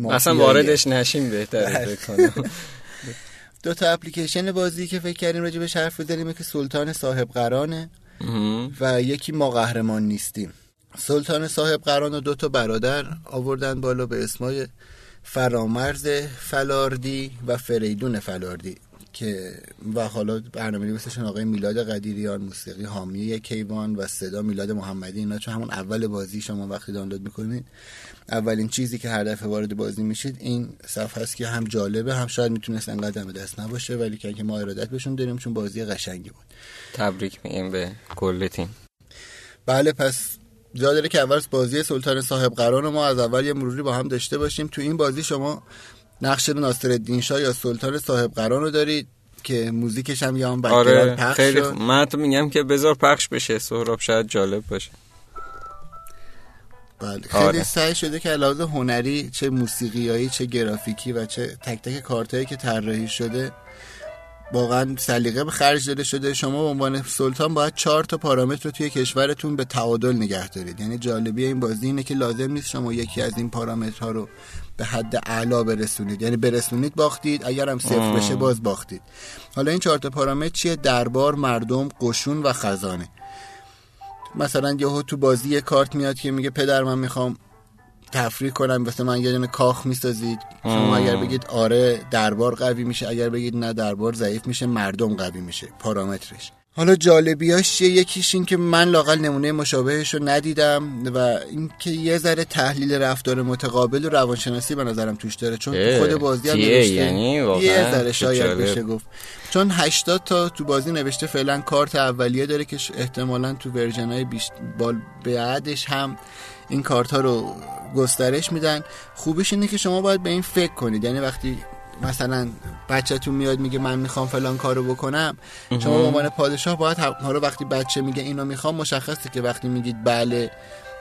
اصلا. واردش نشیم بهتره بله. [LAUGHS] دو تا اپلیکیشن بازی که فکر کردیم راجبش حرف بزنیم که سلطان صاحب قرانه. و یکی ما قهرمان نیستیم سلطان صاحب قران و دو تا برادر آوردن بالا به اسمای فرامرز فلاردی و فریدون فلاردی که و حالا برنامه نویسشون آقای میلاد قدیریان موسیقی حامی کیوان و صدا میلاد محمدی اینا چون همون اول بازی شما وقتی دانلود می‌کنید اولین چیزی که هر دفعه وارد بازی میشید این صفحه است که هم جالبه هم شاید می‌تونست انقدر دم دست نباشه ولی که اگه ما ارادت بهشون داریم چون بازی قشنگی بود. تبریک میگیم به کل تیم. بله پس جا داره که اول بازی سلطان صاحب قرار ما از اول یه مروری با هم داشته باشیم. تو این بازی شما نقش ناصرالدین شاه یا سلطان صاحب قرار رو دارید که موزیکش هم یا هم آره پخش خیلی. خوب. من تو میگم که بذار پخش بشه سهراب شاید جالب باشه بله خیلی آره. سعی شده که علاوه هنری چه موسیقیایی چه گرافیکی و چه تک تک کارتایی که طراحی شده واقعا سلیقه به خرج داده شده شما به عنوان سلطان باید چهار تا پارامتر رو توی کشورتون به تعادل نگه دارید یعنی جالبی این بازی اینه که لازم نیست شما یکی از این پارامترها رو به حد اعلا برسونید. یعنی برسونید باختید. اگر هم صفر بشه باز باختید. حالا این چهار تا پارامتر چیه؟ دربار مردم قشون و خزانه. مثلا یهو تو بازی یه کارت میاد که میگه پدر من می‌خوام تفریح کنم. واسه من یه دونه کاخ می‌سازید. شما اگر بگید آره دربار قوی میشه. اگر بگید نه دربار ضعیف میشه. مردم قوی میشه. پارامترش. حالا جالبیاش چیه یکیش این که من لاقل نمونه مشابهش رو ندیدم و اینکه یه ذره تحلیل رفتار متقابل و روانشناسی به نظرم توش داره چون خود بازی هم نوشته. یعنی یه ذره شاید. بشه گفت. چون 80 تا تو بازی نوشته فعلا کارت اولیه داره که احتمالا تو ورژن های بیشت... بال... بعدش هم این کارت ها رو گسترش میدن. خوبیش اینه که شما باید به این فکر کنید. یعنی وقتی مثلا بچهتون میاد میگه من می‌خوام فلان کارو بکنم شما به عنوان پادشاه باید حالا وقتی بچه میگه اینو می‌خوام مشخصه که وقتی میگید بله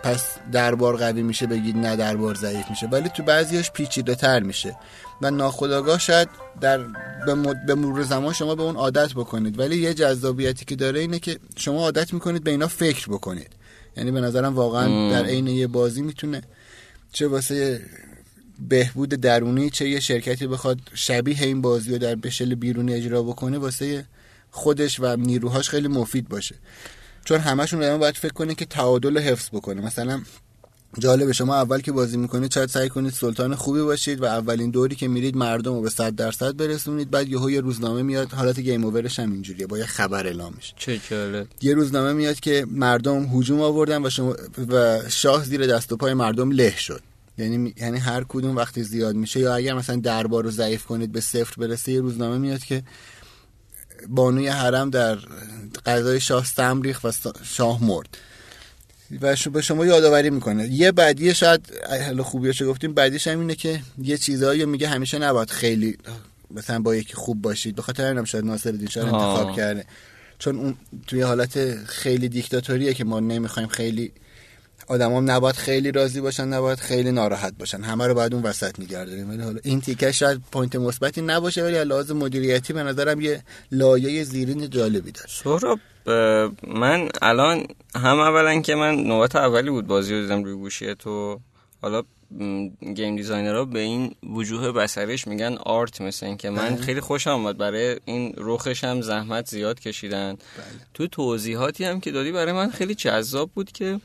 پس دربار قوی میشه بگید نه دربار ضعیف میشه. ولی تو بعضیاش پیچیده تر میشه. و ناخداگاه شاید در به, مد... به مرور زمان شما به اون عادت بکنید. ولی یه جذابیتی که داره اینه که شما عادت می‌کنید به اینا فکر بکنید. یعنی به نظرم واقعا در عین یه بازی می‌تونه چه واسه بهبود درونی چه یه شرکتی بخواد شبیه این بازی رو در بشل بیرونی اجرا بکنه واسه خودش و نیروهاش خیلی مفید باشه. چون همشون دارن باید فکر کنه که تعادل رو حفظ بکنه. مثلا جالبه شما اول که بازی می‌کنید شاید سعی کنید سلطان خوبی باشید و اولین دوری که میرید مردم رو به 100 درصد برسونید. بعد یهو یه روزنامه میاد حالت گیم اوورش هم اینجوریه با یه خبر اعلام میشه. چه جالب. یه روزنامه میاد که مردم هجوم آوردن و شما و شاه زیر دست و پای مردم له شد. یعنی یعنی هر کدوم وقتی زیاد میشه یا اگر مثلا دربار رو ضعیف کنید به صفر برسه یه روزنامه میاد که بانوی حرم در قضای شاه سمریخ و شاه مرد. و به شما یادآوری می‌کنه. یه بعدی شاید حالا خوبیاشو گفتیم بعدیش هم اینه که یه چیزایی میگه همیشه نباید خیلی مثلا با یکی خوب باشید. به خاطر اینم شاید ناصر شاه انتخاب کرده. چون اون توی حالت خیلی دیکتاتوریه که ما نمی‌خوایم خیلی آدم هم نباید خیلی راضی باشن نباید خیلی ناراحت باشن. همه رو باید اون وسط نگه داریم ولی حالا این تیکه شاید point مثبتی نباشه ولی لحاظ مدیریتی به نظرم یه لایه زیرین جالبی داره. سهراب من الان هم اولا که من نوبت اولی بود بازی رو دیدم روی گوشی تو. حالا game designer ها به این وجوه بصریش میگن art مثل این که من بله. خیلی خوشم آمد برای این روخش هم زحمت زیاد کشیدن. بله. تو توضیحاتی هم که دادی برای من خیلی جذاب بود که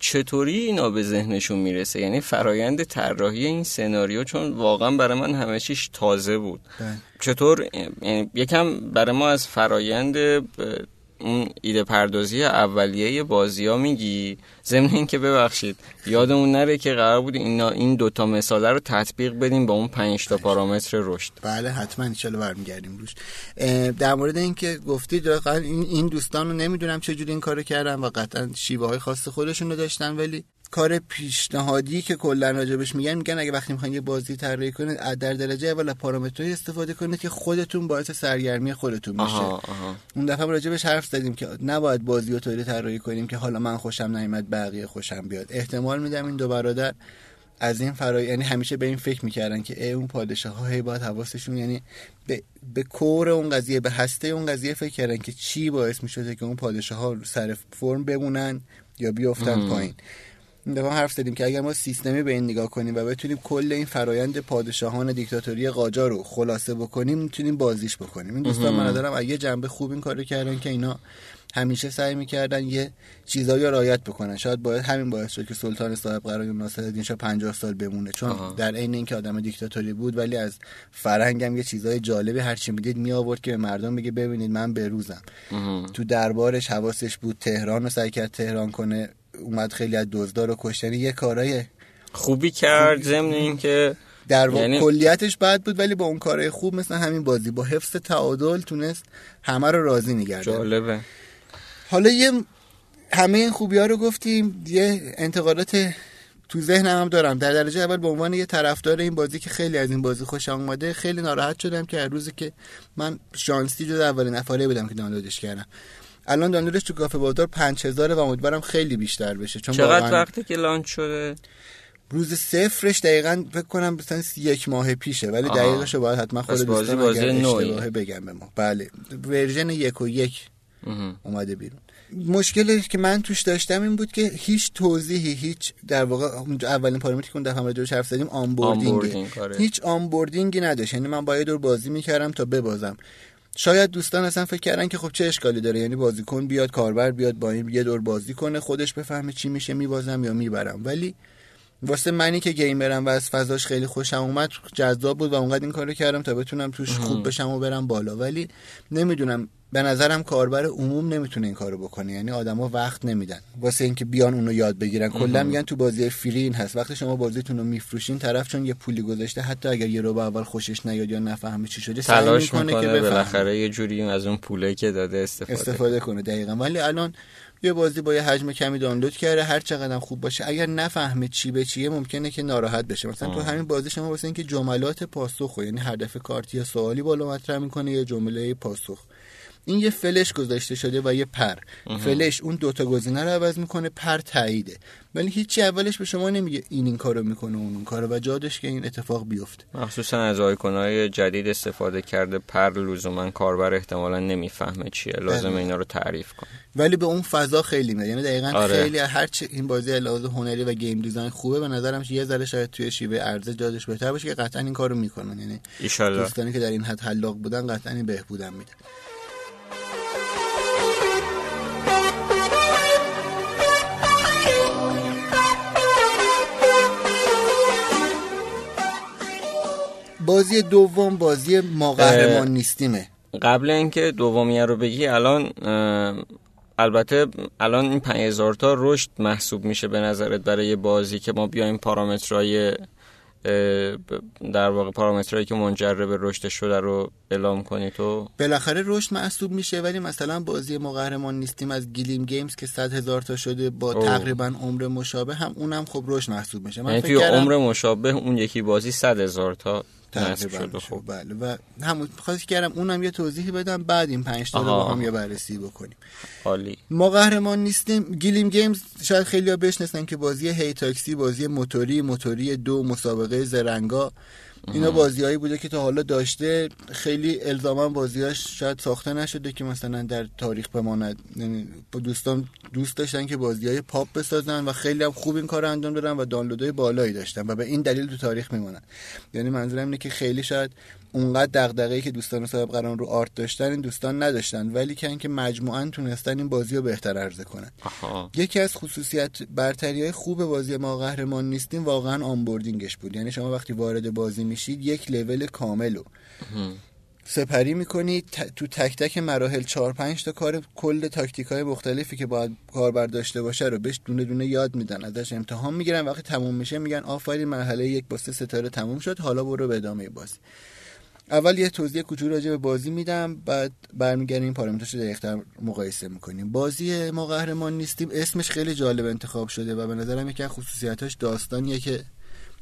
چطوری اینا به ذهنشون می‌رسه؟ یعنی فرایند طراحی این سناریو چون واقعا برای من همه چیش تازه بود. بله. چطور؟ یعنی یکم برای ما از فرایند اون ایده پردازی اولیه بازی ها میگی؟ ضمن که ببخشید یادمون نره که قرار بود اینا این دوتا مثاله رو تطبیق بدیم با اون پنج تا پارامتر رشد. بله حتما ان برمیگردیم روش. در مورد اینکه گفتید این دوستان رو نمی‌دونم چجوری این کارو کردن و قطعا شیوه های خاص خودشون رو داشتن ولی کار پیشنهادی که کلا راجبش میگن میگن اگه وقتی می‌خواین یه بازی طراحی کنید در درجه اول پارامترهای استفاده کنید که خودتون باعث سرگرمی خودتون میشه. اون دفعه راجبش حرف زدیم که نباید بازی رو طوری طراحی کنیم که حالا من خوشم نیامد بقیه خوشم بیاد. احتمال میدم این دو برادر از این فرای یعنی همیشه به این فکر می‌کردن که ای اون پادشاه ها هی باید حواسشون یعنی به, به کور اون قضیه به هسته اون قضیه فکر کردن که چی باعث می‌شده که اون پادشاه ها سر فرم بمونن یا بیافتن پایین. دفعه حرف زدیم که اگر ما سیستمی به این نگاه کنیم و بتونیم کل این فرایند پادشاهان دیکتاتوری قاجار رو خلاصه بکنیم می‌تونیم بازیش بکنیم. این دوستان من دارم اگه جنبه خوب این کارو کردن که اینا همیشه سعی می‌کردن یه چیزایی رعایت بکنن. شاید باید همین باعث شد که سلطان صاحب قرار ناصرالدین شاه 50 سال بمونه. چون آها. در عین اینکه آدم دیکتاتوری بود ولی از فرهنگم یه چیزای جالبی هر چی می‌دید می آورد که به مردم بگه ببینید من بروزم. تو دربارش حواسش بود تهران رو سعی کرد تهران کنه. اومد خیلی از دزدار رو کشت. یعنی یه کارای خوبی کرد ضمن اینکه در واقع یعنی... کلیتش بد بود ولی با اون کارهای خوب مثل همین بازی با حفظ تعادل تونست همه رو راضی نگرد جالبه. حالا یه همه این خوبی ها رو گفتیم یه انتقالات تو ذهنم هم دارم. در درجه اول به عنوان یه طرفدار این بازی که خیلی از این بازی خوشم اومده خیلی ناراحت شدم که هر روزی که من شانسی جز اولین نفره بودم که دانلودش کردم. الان دانلودش تو کافه بازار 5000 و امیدوارم خیلی بیشتر بشه. چون چقدر وقتی که لانچ شده؟ روز صفرش دقیقا فکر کنم مثلا یک ماه پیشه ولی دقیقش رو باید حتما خود دوستان بازی اشتباهه بگم به ما. بله. version یک و یک اومده بیرون. مشکلی که من توش داشتم این بود که هیچ توضیحی هیچ در واقع اولین پارامتری که اون دفعه راجعش حرف زدیم onboarding. هیچ onboarding ی نداشت. یعنی من باید دور بازی می‌کردم تا ببازم. شاید دوستان اصلا فکر کردن که خب چه اشکالی داره. یعنی بازیکن بیاد کاربر بیاد با این یه دور بازی کنه خودش بفهمه چی میشه میبازم یا می‌برم. ولی واسه منی که گیمرم و از فضاش خیلی خوشم اومد جذاب بود و اونقدر این کارو کردم تا بتونم توش خوب بشم و برم بالا. ولی نمی‌دونم به نظرم کاربر عموم نمی‌تونه این کارو بکنه. یعنی آدما وقت نمیدن. واسه اینکه بیان اونو یاد بگیرن. کلا میگن تو بازی فری این هست. وقتی شما بازیتون رو میفروشین طرف چون یه پولی گذاشته حتی اگر یه رو اول خوشش نیاد یا نفهمه چی شده تلاش می‌کنه, که بالاخره یه جوری از اون پوله که داده استفاده استفاده کنه. دقیقا. ولی الان یه بازی با یه حجم کمی دانلود کرده هر چقدر خوب باشه. اگر نفهمه چی به چیه ممکنه که ناراحت بشه. مثلا تو همین بازی شما واسه اینکه جملات پاسخ یعنی هر دفعه کارتی یا سوالی بالا مطرح می‌کنه یه جمله پاسخ. این یه فلش گذاشته شده و یه پر. فلش اون دوتا گزینه رو عوض می‌کنه پر تاییده. ولی هیچی اولش به شما نمیگه این این کارو می‌کنه اون اون کارو و جادش که این اتفاق بیفته. مخصوصا از آیکونهای جدید استفاده کرده پر لزوما کاربر احتمالا نمی‌فهمه چیه. لازم اینا رو تعریف کنه. ولی به اون فضا خیلی میاد. یعنی دقیقا آره. خیلی هر چی این بازی لحاظ هنری و گیم دیزاین خوبه به نظرم یه ذره شاید توی شیوه عرضه جادش بهتر باشه که قطعا این کارو می‌کنن. یعنی دوستانی که در این حد حلاق بودن قطعا این بهبودم میده. بازی دوم بازی ما قهرمان نیستیمه. قبل اینکه دومیه رو بگی الان البته الان این 5000 تا رشد محسوب میشه به نظرت برای بازی که ما بیایم پارامترهای در واقع پارامترهایی که منجر به رشد شده رو اعلام کنی تو؟ بالاخره رشد محسوب میشه ولی مثلا بازی ما قهرمان نیستیم از گلیم گیمز که 100 هزار تا شده با او. تقریبا عمر مشابه هم اونم خب رشد محسوب میشه. من یعنی توی عمر مشابه اون یکی بازی 100 هزار تا تقریبا خب بله. و همون خواهش کردم اونم یه توضیحی بدم بعد این 5 تا رو با هم یه بررسی بکنیم. عالی. ما قهرمان نیستیم. گیلیم گیمز شاید خیلی ها بشناسن که بازی هی تاکسی بازی موتوری موتوری دو مسابقه زرنگا. اینا بازیهایی بوده که تا حالا داشته. خیلی الزاما بازیاش شاید ساخته نشده که مثلا در تاریخ بماند. یعنی دوستان دوست داشتن که بازی های پاپ بسازن و خیلی هم خوب این کار انجام دادن و دانلودهای بالایی داشتن و به این دلیل تو تاریخ میمونن. یعنی منظورم اینه که خیلی شاید اونقدر دغدغه‌ای که دوستان صاحب قرار رو آرت داشتن این دوستان نداشتن ولی که اینکه مجموعا تونستن این بازی رو بهتر عرضه کنن. یکی از خصوصیت برتری های خوب بازی ما قهرمان نیستیم واقعا آنبوردینگش بود. یعنی شما وقتی وارد بازی میشید یک لول کامل رو سپری می‌کنید تو تک تک مراحل 4 5 تا کار کل تاکتیک های مختلفی که باید کاربر داشته باشه رو بهش دونه دونه یاد میدن ازش امتحان می‌گیرن. وقتی تموم میشه میگن آفرین مرحله یک با سه ستاره تموم شد حالا برو به ادامه بازی. اول یه توضیح کوچولو راجع به بازی میدم بعد برمیگردیم پارامترش رو دقیق‌تر مقایسه می‌کنیم. بازی ما قهرمان نیستیم اسمش خیلی جالب انتخاب شده و به نظرم یکی از خصوصیتاش داستانیه که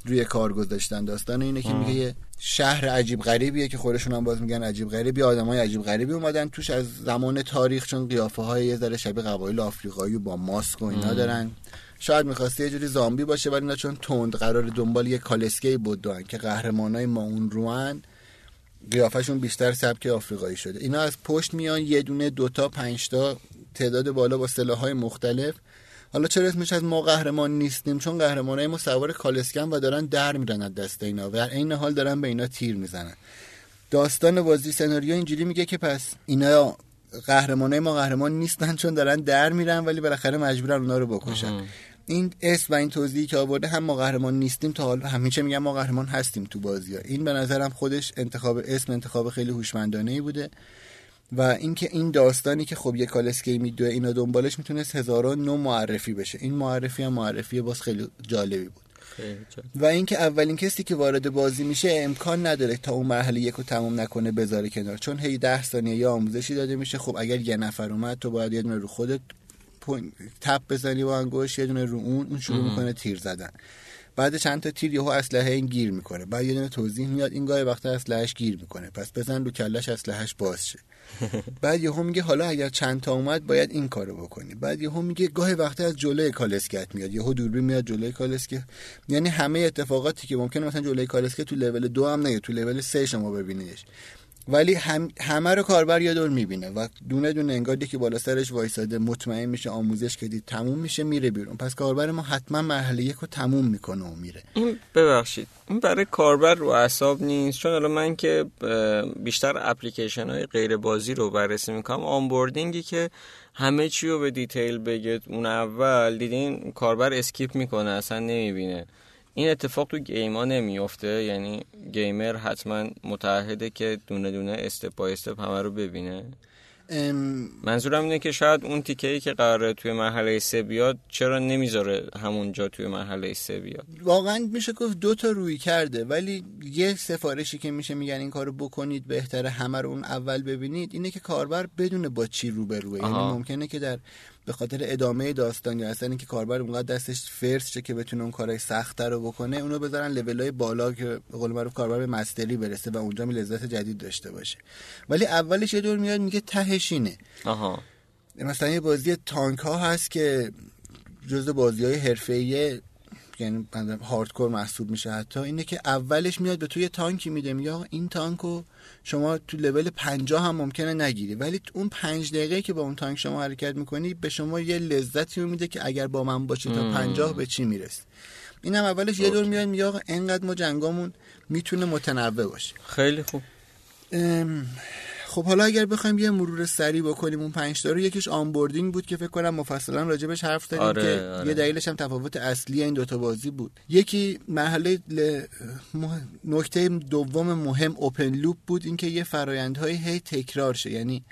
روی کار گذاشتن. داستان اینه که میگه یه شهر عجیب غریبیه که خودشون هم باز میگن عجیب غریبی. آدمای عجیب غریبی اومدن توش از زمان تاریخ چون قیافه های یه ذره شبیه قبایل آفریقایی با ماسک و اینا دارن. شاید می‌خواسته یه جوری زامبی باشه ولی نه چون تند قرار دنبال یه کالسکه بود که قهرمانای ما اون روان قیافشون بیشتر سبک آفریقایی شده. اینا از پشت میان یه دونه دوتا پنجتا تعداد بالا با های مختلف. حالا چرا اسمش از ما قهرمان نیستیم؟ چون قهرمانای ما سوار کالسکن و دارن در میرن از دست اینا و در این حال دارن به اینا تیر می‌زنن. داستان بازی سناریو اینجوری میگه که پس اینا قهرمانای ما قهرمان نیستن چون دارن در میرن ولی بالاخره مجبورن اونا رو بکشن. این اسم و این توضیحی که آورده هم ما قهرمان نیستیم تا حالا همیشه میگم ما قهرمان هستیم تو بازی ها. این به نظرم خودش انتخاب اسم انتخاب خیلی هوشمندانه ای بوده. و اینکه این داستانی که خب یه کالسکی میدوه اینا دنبالش می‌تونست هزاران نو معرفی بشه. این معرفی هم معرفی باز خیلی جالبی بود. و اینکه اولین کسی که وارد بازی میشه امکان نداره تا اون مرحله یکو تموم نکنه بذاره کنار. چون هی ده ثانیه یه آموزشی داده میشه. خب اگر یه نفر اومد تو باید یه دونه رو خودت تپ بزنی با انگوش یه دونه رو اون اون شروع می‌کنه تیر زدن. بعد چند تا تیر یهو اسلحه این گیر می‌کنه. بعد یه دونه توضیح میاد این گاهی وقتا اسلحهش گیر می‌کنه. پس بزن رو کلش اسلحهش باز شه. [LAUGHS] بعد یهو میگه حالا اگر چند تا اومد باید این کارو بکنی. بعد یهو میگه گاهی وقتا از جلوی کالسکت میاد. یهو دوربین میاد جلوی کالسکت. یعنی همه اتفاقاتی که ممکنه مثلا جلوی کالسکت تو لول دو هم نه تو لول سه شما ببینیش ولی هم همه رو کاربر یه دور می‌بینه و دونه دونه انگار که بالا سرش وایساده مطمئن میشه آموزش که دید تموم میشه میره بیرون. پس کاربر ما حتما مرحله یک رو تموم می‌کنه و میره. این ببخشید این برای کاربر رو اعصاب نیست؟ چون الان من که بیشتر اپلیکیشن های غیر بازی رو بررسی می‌کنم onboarding ی که همه چی رو به detail بگید اون اول دیدین کاربر skip می‌کنه اصلا نمی‌بینه. این اتفاق تو game ا نمیفته یعنی gamer حتما متعهده که دونه دونه step با step همه رو ببینه. منظورم اینه که شاید اون تیکه ای که قراره توی مرحله سه بیاد چرا نمی‌ذاره همونجا توی مرحله سه بیاد؟ واقعا میشه گفت دو تا رویکرده ولی یه سفارشی که میشه میگن این کارو بکنید بهتره همه رو اون اول ببینید اینه که کاربر بدونه با چی روبروه. یعنی ممکنه که در به خاطر ادامه داستان یا اصلا اینکه کاربر اونقدر دستش فرس شه که بتونه اون کارهای سختتر رو بکنه اونو بذارن لولای بالا که به قول معروف کاربر به مستری برسه و اونجا می لذت جدید داشته باشه. ولی اولش یه دور میاد میگه تهشینه آها. مثلا یه بازی تانک ها هست که جزء بازی های حرفه‌ای یعنی هاردکور محسوب میشه حتی اینه که اولش میاد به توی تانکی میده میگه این تانکو شما تو لول 50 هم ممکنه نگیری. ولی اون پنج دقیقه که با اون تانک شما حرکت می‌کنی به شما یه لذتی میده که اگر با من باشه تا 50 به چی می‌رسی. اینم اولش یه دور میاد میگه آقا انقدر ما جنگامون می‌تونه متنوع باشه. خیلی خوب. خب حالا اگر بخوایم یه مرور سری بکنیم اون پنج تا رو یکیش onboarding بود که فکر کنم مفصلا راجبش حرف زدیم آره، که آره. یه دلیلش هم تفاوت اصلی این دوتا بازی بود. یکی مرحله ل... مه- نکته دوم مهم open loop بود اینکه یه فرایندهای هی تکرار شه. یعنی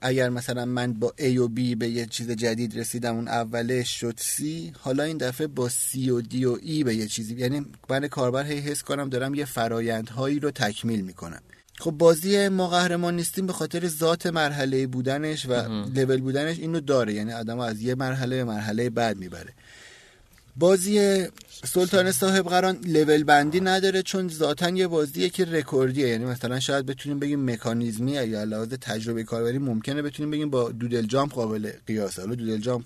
اگر مثلا من با A و B به یه چیز جدید رسیدم اون اولش شد C حالا این دفعه با C و D و E به یه چیزی. یعنی من کاربر هی حس کنم دارم یه فرایندهایی رو تکمیل می‌کنم. خب بازی ما قهرمان نیستیم به خاطر ذات مرحله بودنش و لول بودنش اینو داره. یعنی آدم از یه مرحله به مرحله بعد می‌بره. بازی سلطان صاحب قران لول بندی نداره چون ذاتا یه بازیه که رکوردیه. یعنی مثلا شاید بتونیم بگیم مکانیزمی یا لحاظ تجربه کاربری ممکنه بتونیم بگیم با دودل جامپ قابل قیاس. حالا دودل جامپ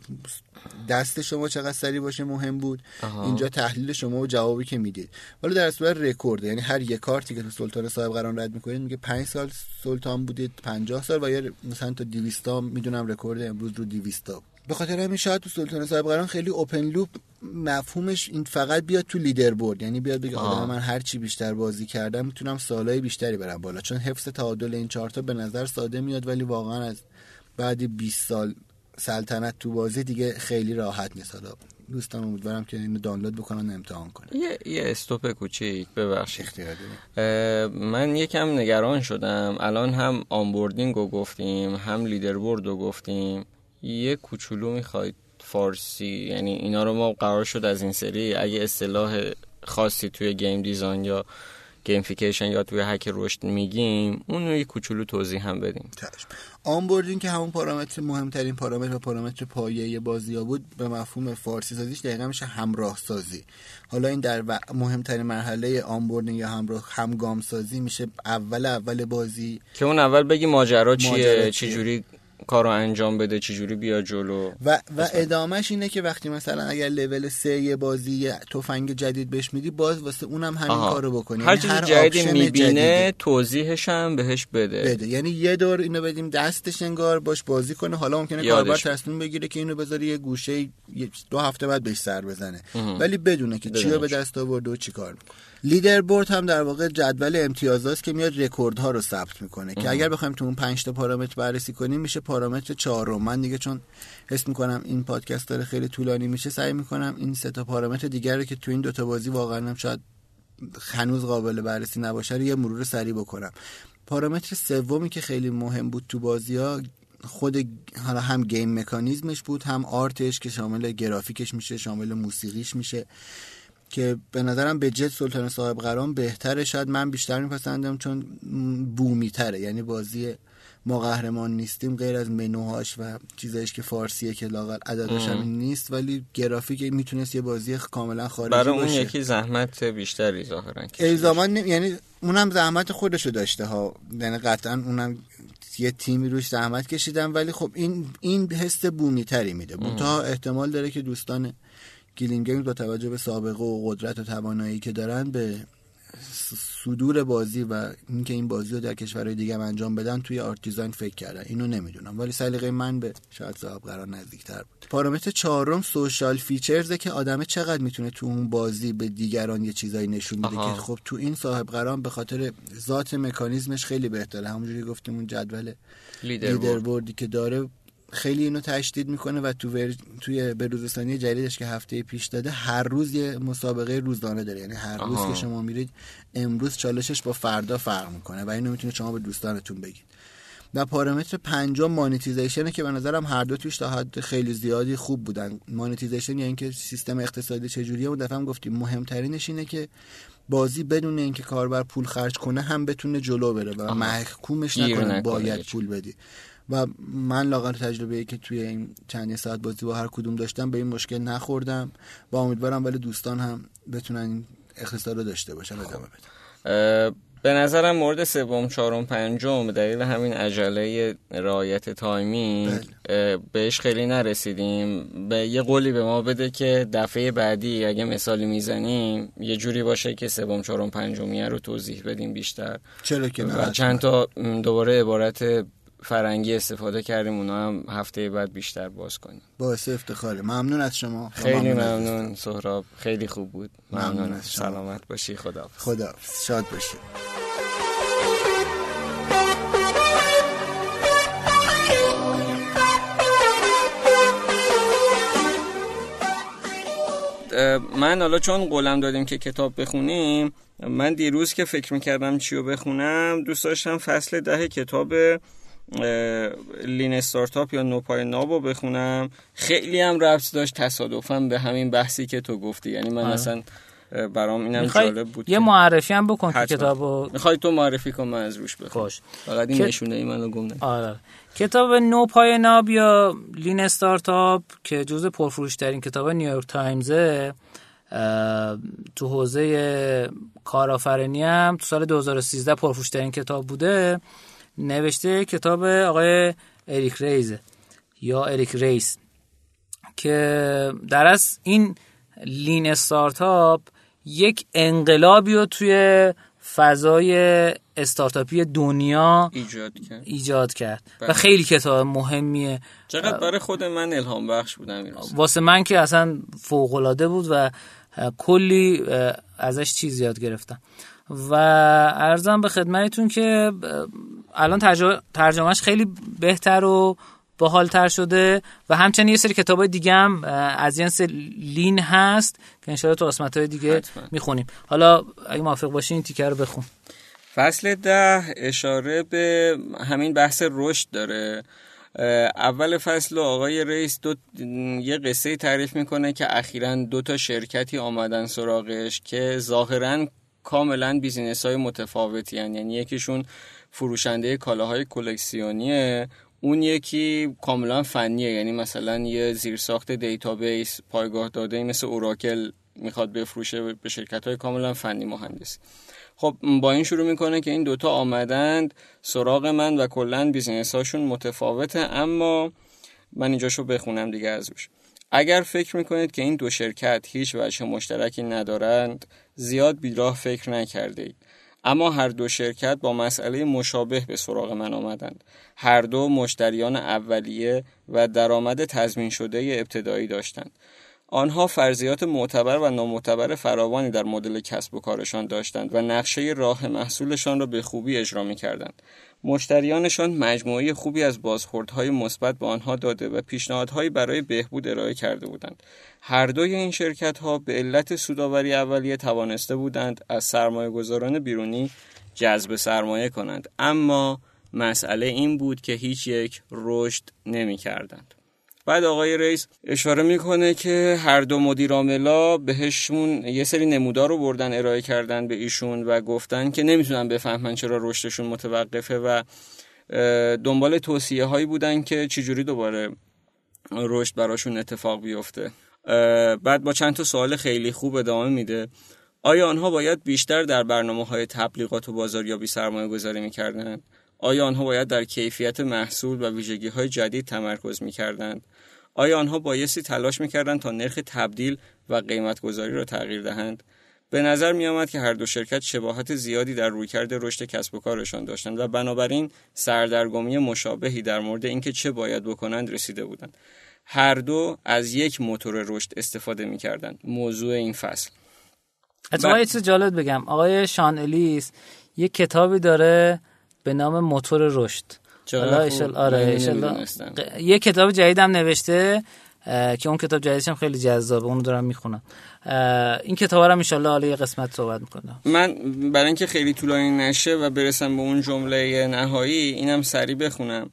دست شما چقدر سریع باشه مهم بود. آها. اینجا تحلیل شما و جوابی که می‌دید. ولی در صورت رکورد یعنی هر یک کارتی که تو سلطان صاحب قران رد می‌کنید میگه 5 سال سلطان بودید 50 سال و یا مثلا تا 200 تا می‌دونم رکورد امروز رو 200 تا. به خاطر همین شاید تو سلطان صاحب قران خیلی open loop مفهومش این فقط بیاد تو leaderboard یعنی بیاد بگه آه. آدم من هر چی بیشتر بازی کردم می‌تونم سالهای بیشتری برم بالا. چون حفظ تعادل این چهار تا به نظر ساده میاد ولی واقعا از بعد 20 سال سلطنت تو بازی دیگه خیلی راحت نیست. حالا دوستان امیدوارم که اینو دانلود بکنن امتحان کنن. یه, یه stop کوچیک ببخشید. من یکم نگران شدم. الان هم onboarding رو گفتیم هم leaderboard رو گفتیم. یه کوچولو می‌خواید فارسی؟ یعنی اینا رو ما قرار شد از این سری اگه اصطلاح خاصی توی game design یا gamification یا توی هک رشد میگیم اون رو یه کوچولو توضیح هم بدیم. onboarding که همون پارامتر مهمترین پارامتر و پارامتر پایه بازی ها بود به مفهوم فارسی سازیش دقیقا میشه همراه سازی. حالا این در و- مهمترین مرحله onboarding یا همراه همگام سازی میشه اول اول بازی. که اون اول بگی ماجرا چیه چیه؟ چجوری کارو انجام بده چجوری بیا جلو؟ و و ادامهش اینه که وقتی مثلا اگر لول سه یه بازی تفنگ جدید بهش میدی باز واسه اونم همین آها. کارو بکنی. هر یعنی چیز option جدیدی می‌بینه توضیحش هم بهش بده. بده. یعنی یه دور اینو بدیم دستش انگار باش بازی کنه. حالا ممکنه کاربر تصمیم بگیره که اینو بذاره یه گوشه دو هفته بعد بهش سر بزنه. مهم. ولی بدونه که چی رو به دست آورده و چی کار می‌کنه. لیدر بورد هم در واقع جدول امتیازاست که میاد رکوردها رو ثبت می‌کنه که اگر بخوایم تو اون 5 تا پارامتر بررسی کنیم میشه پارامتر چهارم. من دیگه چون حس می‌کنم این پادکست داره خیلی طولانی میشه سعی می‌کنم این سه تا پارامتر دیگر رو که تو این دو تا بازی واقعا هم شاید هنوز قابل بررسی نباشه رو یه مرور سریع بکنم. پارامتر سومی که خیلی مهم بود تو بازی ها خود حالا هم گیم مکانیزمش بود هم آرتش که شامل گرافیکش میشه شامل موسیقیش میشه که به نظرم به جد سلطان صاحب قران بهتره. شاید من بیشتر میپسندم چون بومی تره یعنی بازی ما قهرمان نیستیم غیر از منوهاش و چیزایش که فارسیه که لاغر عددش هم نیست ولی گرافیک می‌تونست یه بازی کاملا خارجی برای اون باشه. یکی زحمت بیشتری ظاهرا الزاما نمی- یعنی اونم زحمت خودشو داشته ها. یعنی قطعا اونم یه تیمی روش زحمت کشیدن ولی خب این این حس بومی تری میده تا احتمال داره که دوستان گیلینگ گیمز با توجه به سابقه و قدرت و توانایی که دارن به صدور بازی و اینکه این بازی رو در کشورهای دیگه هم انجام بدن توی art design فکر کردن اینو نمی‌دونم ولی سلیقه من به شاید صاحب قران نزدیکتر بود پارامتر چهارم social features ه که آدمه چقدر می‌تونه تو اون بازی به دیگران یه چیزایی نشون میده. که خب تو این صاحب قران به خاطر ذات مکانیزمش خیلی بهتره همونجوری گفتیم اون جدول لیدر لیدر بورد. بوردی که داره خیلی اینو تشدید می‌کنه و تو ور... توی بروزرسانی جدیدش که هفته پیش داده هر روز یه مسابقه روزانه داره یعنی هر روز آها. که شما میرید امروز چالشش با فردا فرق می‌کنه و اینو می‌تونه شما به دوستانتون بگید و پارامتر پنجم مانیتیزیشنه که به نظرم هر دو توش تا حد خیلی زیادی خوب بودن مانیتیزیشن یعنی اینکه سیستم اقتصادی چجوریه اون دفعه هم گفتیم مهمترینش اینه که بازی بدون اینکه کاربر پول خرج کنه هم بتونه جلو بره و. محکومش نکنه باید. پول بدی و من لااقل تجربه که توی این چند ساعت بازی با هر کدوم داشتم به این مشکل نخوردم و امیدوارم ولی دوستان هم بتونن این اقتصاد رو داشته باشن ادامه بدن. به نظرم مورد سوم چهارم پنجم به دلیل همین عجله رعایت timing اه، بهش خیلی نرسیدیم. به یه قولی به ما بده که دفعه بعدی اگه مثالی می‌زنیم یه جوری باشه که سوم چهارم پنجمیه رو توضیح بدیم بیشتر. چرا که نه؟ و چند تا دوباره عبارت فرنگی استفاده کردیم اونا هم هفته بعد بیشتر باز کنیم. باعث افتخاره. ممنون از شما. خیلی ممنون, ممنون سهراب. خیلی خوب بود. ممنون, ممنون. از شما. سلامت باشی. خدا خدا شاد باشی. من حالا چون قولم دادیم که کتاب بخونیم من دیروز که فکر می‌کردم چی رو بخونم دوست داشتم فصل ده کتاب لین استارتاپ یا نوپای ناب رو بخونم. خیلی هم رفت داشت تصادفا به همین بحثی که تو گفتی. یعنی من اصلا برام اینم جالب بود یه معرفی هم بکن که کتابو می‌خوای تو معرفی کن من از روش بخونم. خوش. فقط این نشونه ای منو گم آره. کتاب نو پای ناب یا لین استارتاپ که جزء پرفروشترین کتاب نیویورک تایمزه تو حوزه کارآفرینی هم تو سال 2013 پرفروشترین کتاب بوده. نوشته کتاب آقای اریک ریز یا اریک ریس که در از این Lean Startup یک انقلابی رو توی فضای استارتاپی دنیا ایجاد کرد, ایجاد کرد. و بله. خیلی کتاب مهمیه چقدر برای خود من الهام بخش بود واسه من که اصلا فوق بود و کلی ازش چیز یاد گرفتم و ارزم به خدمتتون که الان ترجمهش خیلی بهتر و باحالتر شده و همچنین یه سری کتاب دیگه هم از جنس لین هست که انشاءالله تو قسمت های دیگه می‌خونیم. حالا اگه موافق باشی این تیکر رو بخون. فصل ده اشاره به همین بحث رشد داره. اول فصل آقای ریس دو یه قصه تعریف می‌کنه که اخیرا دو تا شرکتی آمدن سراغش که ظاهرا کاملا business های متفاوتی هن. یعنی یکیشون فروشنده کالاهای کلکسیونیه اون یکی کاملا فنیه. یعنی مثلا یه زیرساخت database پایگاه داده مثل Oracle می‌خواد بفروشه به شرکت های کاملا فنی مهندسی خب با این شروع می‌کنه که این دوتا آمدند سراغ من و کلا بیزینس هاشون متفاوته اما من اینجاشو بخونم دیگه از روش. اگر فکر می‌کنید که این دو شرکت هیچ وجه مشترکی ندارند زیاد بیراه فکر نکرده اما هر دو شرکت با مسئله مشابه به سراغ من آمدند. هر دو مشتریان اولیه و درآمد تضمین شده ابتدایی داشتند. آنها فرضیات معتبر و نامعتبر فراوانی در مدل کسب و کارشان داشتند و نقشه راه محصولشان را به خوبی اجرا می کردند. مشتریانشان مجموعه خوبی از بازخوردهای مثبت به آنها داده و پیشنهادهایی برای بهبود ارائه کرده بودند. هر دوی این شرکت ها به علت سوداوری اولیه توانسته بودند از سرمایه گذاران بیرونی جذب سرمایه کنند اما مسئله این بود که هیچ یک رشد نمی کردند. بعد آقای رئیس اشاره می‌کنه که هر دو مدیر عاملا بهشون یه سری نمودار رو بردن ارائه کردن به ایشون و گفتن که نمی‌تونن بفهمن چرا رشدشون متوقفه و دنبال توصیه هایی بودن که چجوری دوباره رشد براشون اتفاق بیفته بعد با چند تا سوال خیلی خوب ادامه میده آیا آنها باید بیشتر در برنامه های تبلیغات و بازاریابی سرمایه گذاری می‌کردند؟ آیا آنها باید در کیفیت محصول و ویژگی های جدید تمرکز می‌کردند؟ آیا آنها بایستی تلاش می‌کردند تا نرخ تبدیل و قیمت گذاری را تغییر دهند؟ به نظر می که هر دو شرکت شباهت زیادی در رویکرد رشد کسب و کارشان داشتند و بنابراین سردرگمی مشابهی در مورد اینکه چه باید بکنند رسیده بودند. هر دو از یک موتور رشد استفاده می کردند. موضوع این فصل. اتفاقا یه چیز جالب بگم آقای شان الیس یک کتابی داره به نام موتور رشد حالا ایشال آره یه کتاب جدیدم نوشته که اون کتاب جدیدش هم خیلی جذابه اونو دارم می‌خونم. این کتاب رو ان حالا یه قسمت صحبت می‌کنم. من برای اینکه خیلی طولانی نشه و برسم به اون جمله نهایی اینم سری بخونم.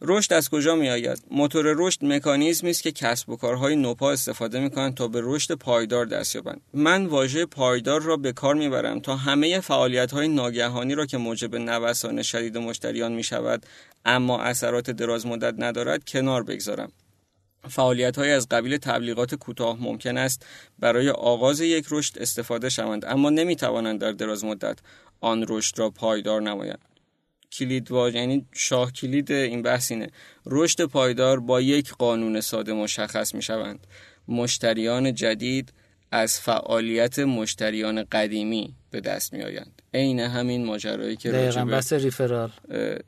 رشد از کجا می آید؟ موتور رشد مکانیزمی است که کسب و کارهای نوپا استفاده می کنند تا به رشد پایدار دست یابند. من واژه پایدار را به کار می‌برم تا همه فعالیت های ناگهانی را که موجب نوسان شدید مشتریان می شود اما اثرات دراز مدت ندارد کنار بگذارم. فعالیت های از قبیل تبلیغات کوتاه ممکن است برای آغاز یک رشد استفاده شوند اما نمی توانند در دراز مدت آن رشد را پایدار نمایند. کلید واژه یعنی شاه کلید این بحث اینه. رشد پایدار با یک قانون ساده مشخص می شوند مشتریان جدید از فعالیت مشتریان قدیمی به دست می آیند عین همین ماجرایی که راجع به referral.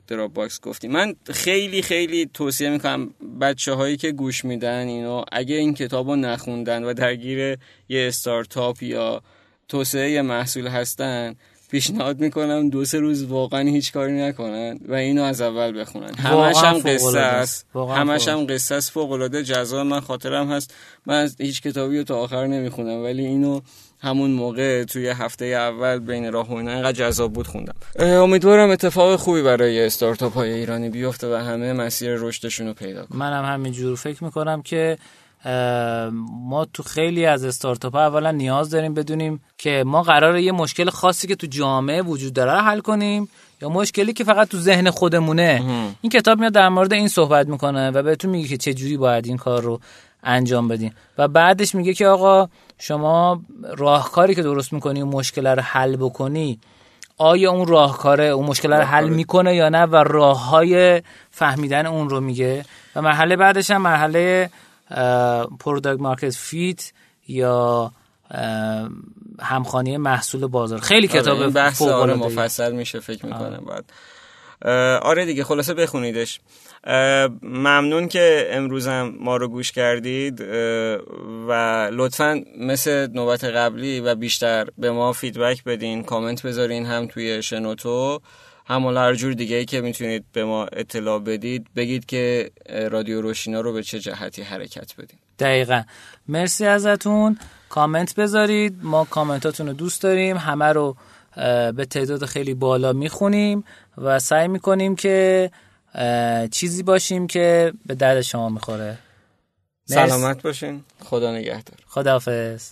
Dropbox گفتیم. من خیلی خیلی توصیه می‌کنم بچه هایی که گوش میدن اینو اگه این کتاب رو نخوندن و درگیر یه استارتاپ یا توسعه محصول هستن پیشنهاد می‌کنم دو سه روز واقعا هیچ کاری نکنن و اینو از اول بخونن. همش هم قصه است. همش هم قصه است. فوق العاده جذاب من خاطرم هست. من از هیچ کتابی رو تا آخر نمی‌خونم ولی اینو همون موقع توی هفته اول بین راه و اینا اینقدر جذاب بود خوندم. امیدوارم اتفاق خوبی برای استارتاپ های ایرانی بیفته و همه مسیر رشدشون رو پیدا کنن. منم همینجور فکر می‌کنم که ما تو خیلی از استارتاپ ها اولا نیاز داریم بدونیم که ما قراره یه مشکل خاصی که تو جامعه وجود داره رو حل کنیم یا مشکلی که فقط تو ذهن خودمونه. این کتاب میاد در مورد این صحبت می‌کنه و بهتون میگه که چه جوری باید این کار رو انجام بدیم. و بعدش میگه که آقا شما راهکاری که درست می‌کنی و مشکل رو حل بکنی آیا اون راهکاره اون مشکل رو حل می‌کنه یا نه؟ و راه های فهمیدن اون رو میگه. و مرحله بعدش هم مرحله product market fit یا همخوانی محصول بازار. خیلی آره، کتاب بحث آره مفصل میشه فکر می‌کنم بعد. آره دیگه خلاصه بخونیدش. ممنون که امروزم ما رو گوش کردید. و لطفا مثل نوبت قبلی و بیشتر به ما feedback بدین کامنت بذارین هم توی شنوتو. هم هر جور دیگه ای که می‌تونید به ما اطلاع بدید بگید که رادیو روشینا رو به چه جهتی حرکت بدیم. دقیقا. مرسی ازتون. کامنت بذارید. ما کامنتاتون رو دوست داریم. همه رو به تعداد خیلی بالا می‌خونیم و سعی می‌کنیم که چیزی باشیم که به درد شما می‌خوره. سلامت باشین. خدا نگهدار. خداحافظ.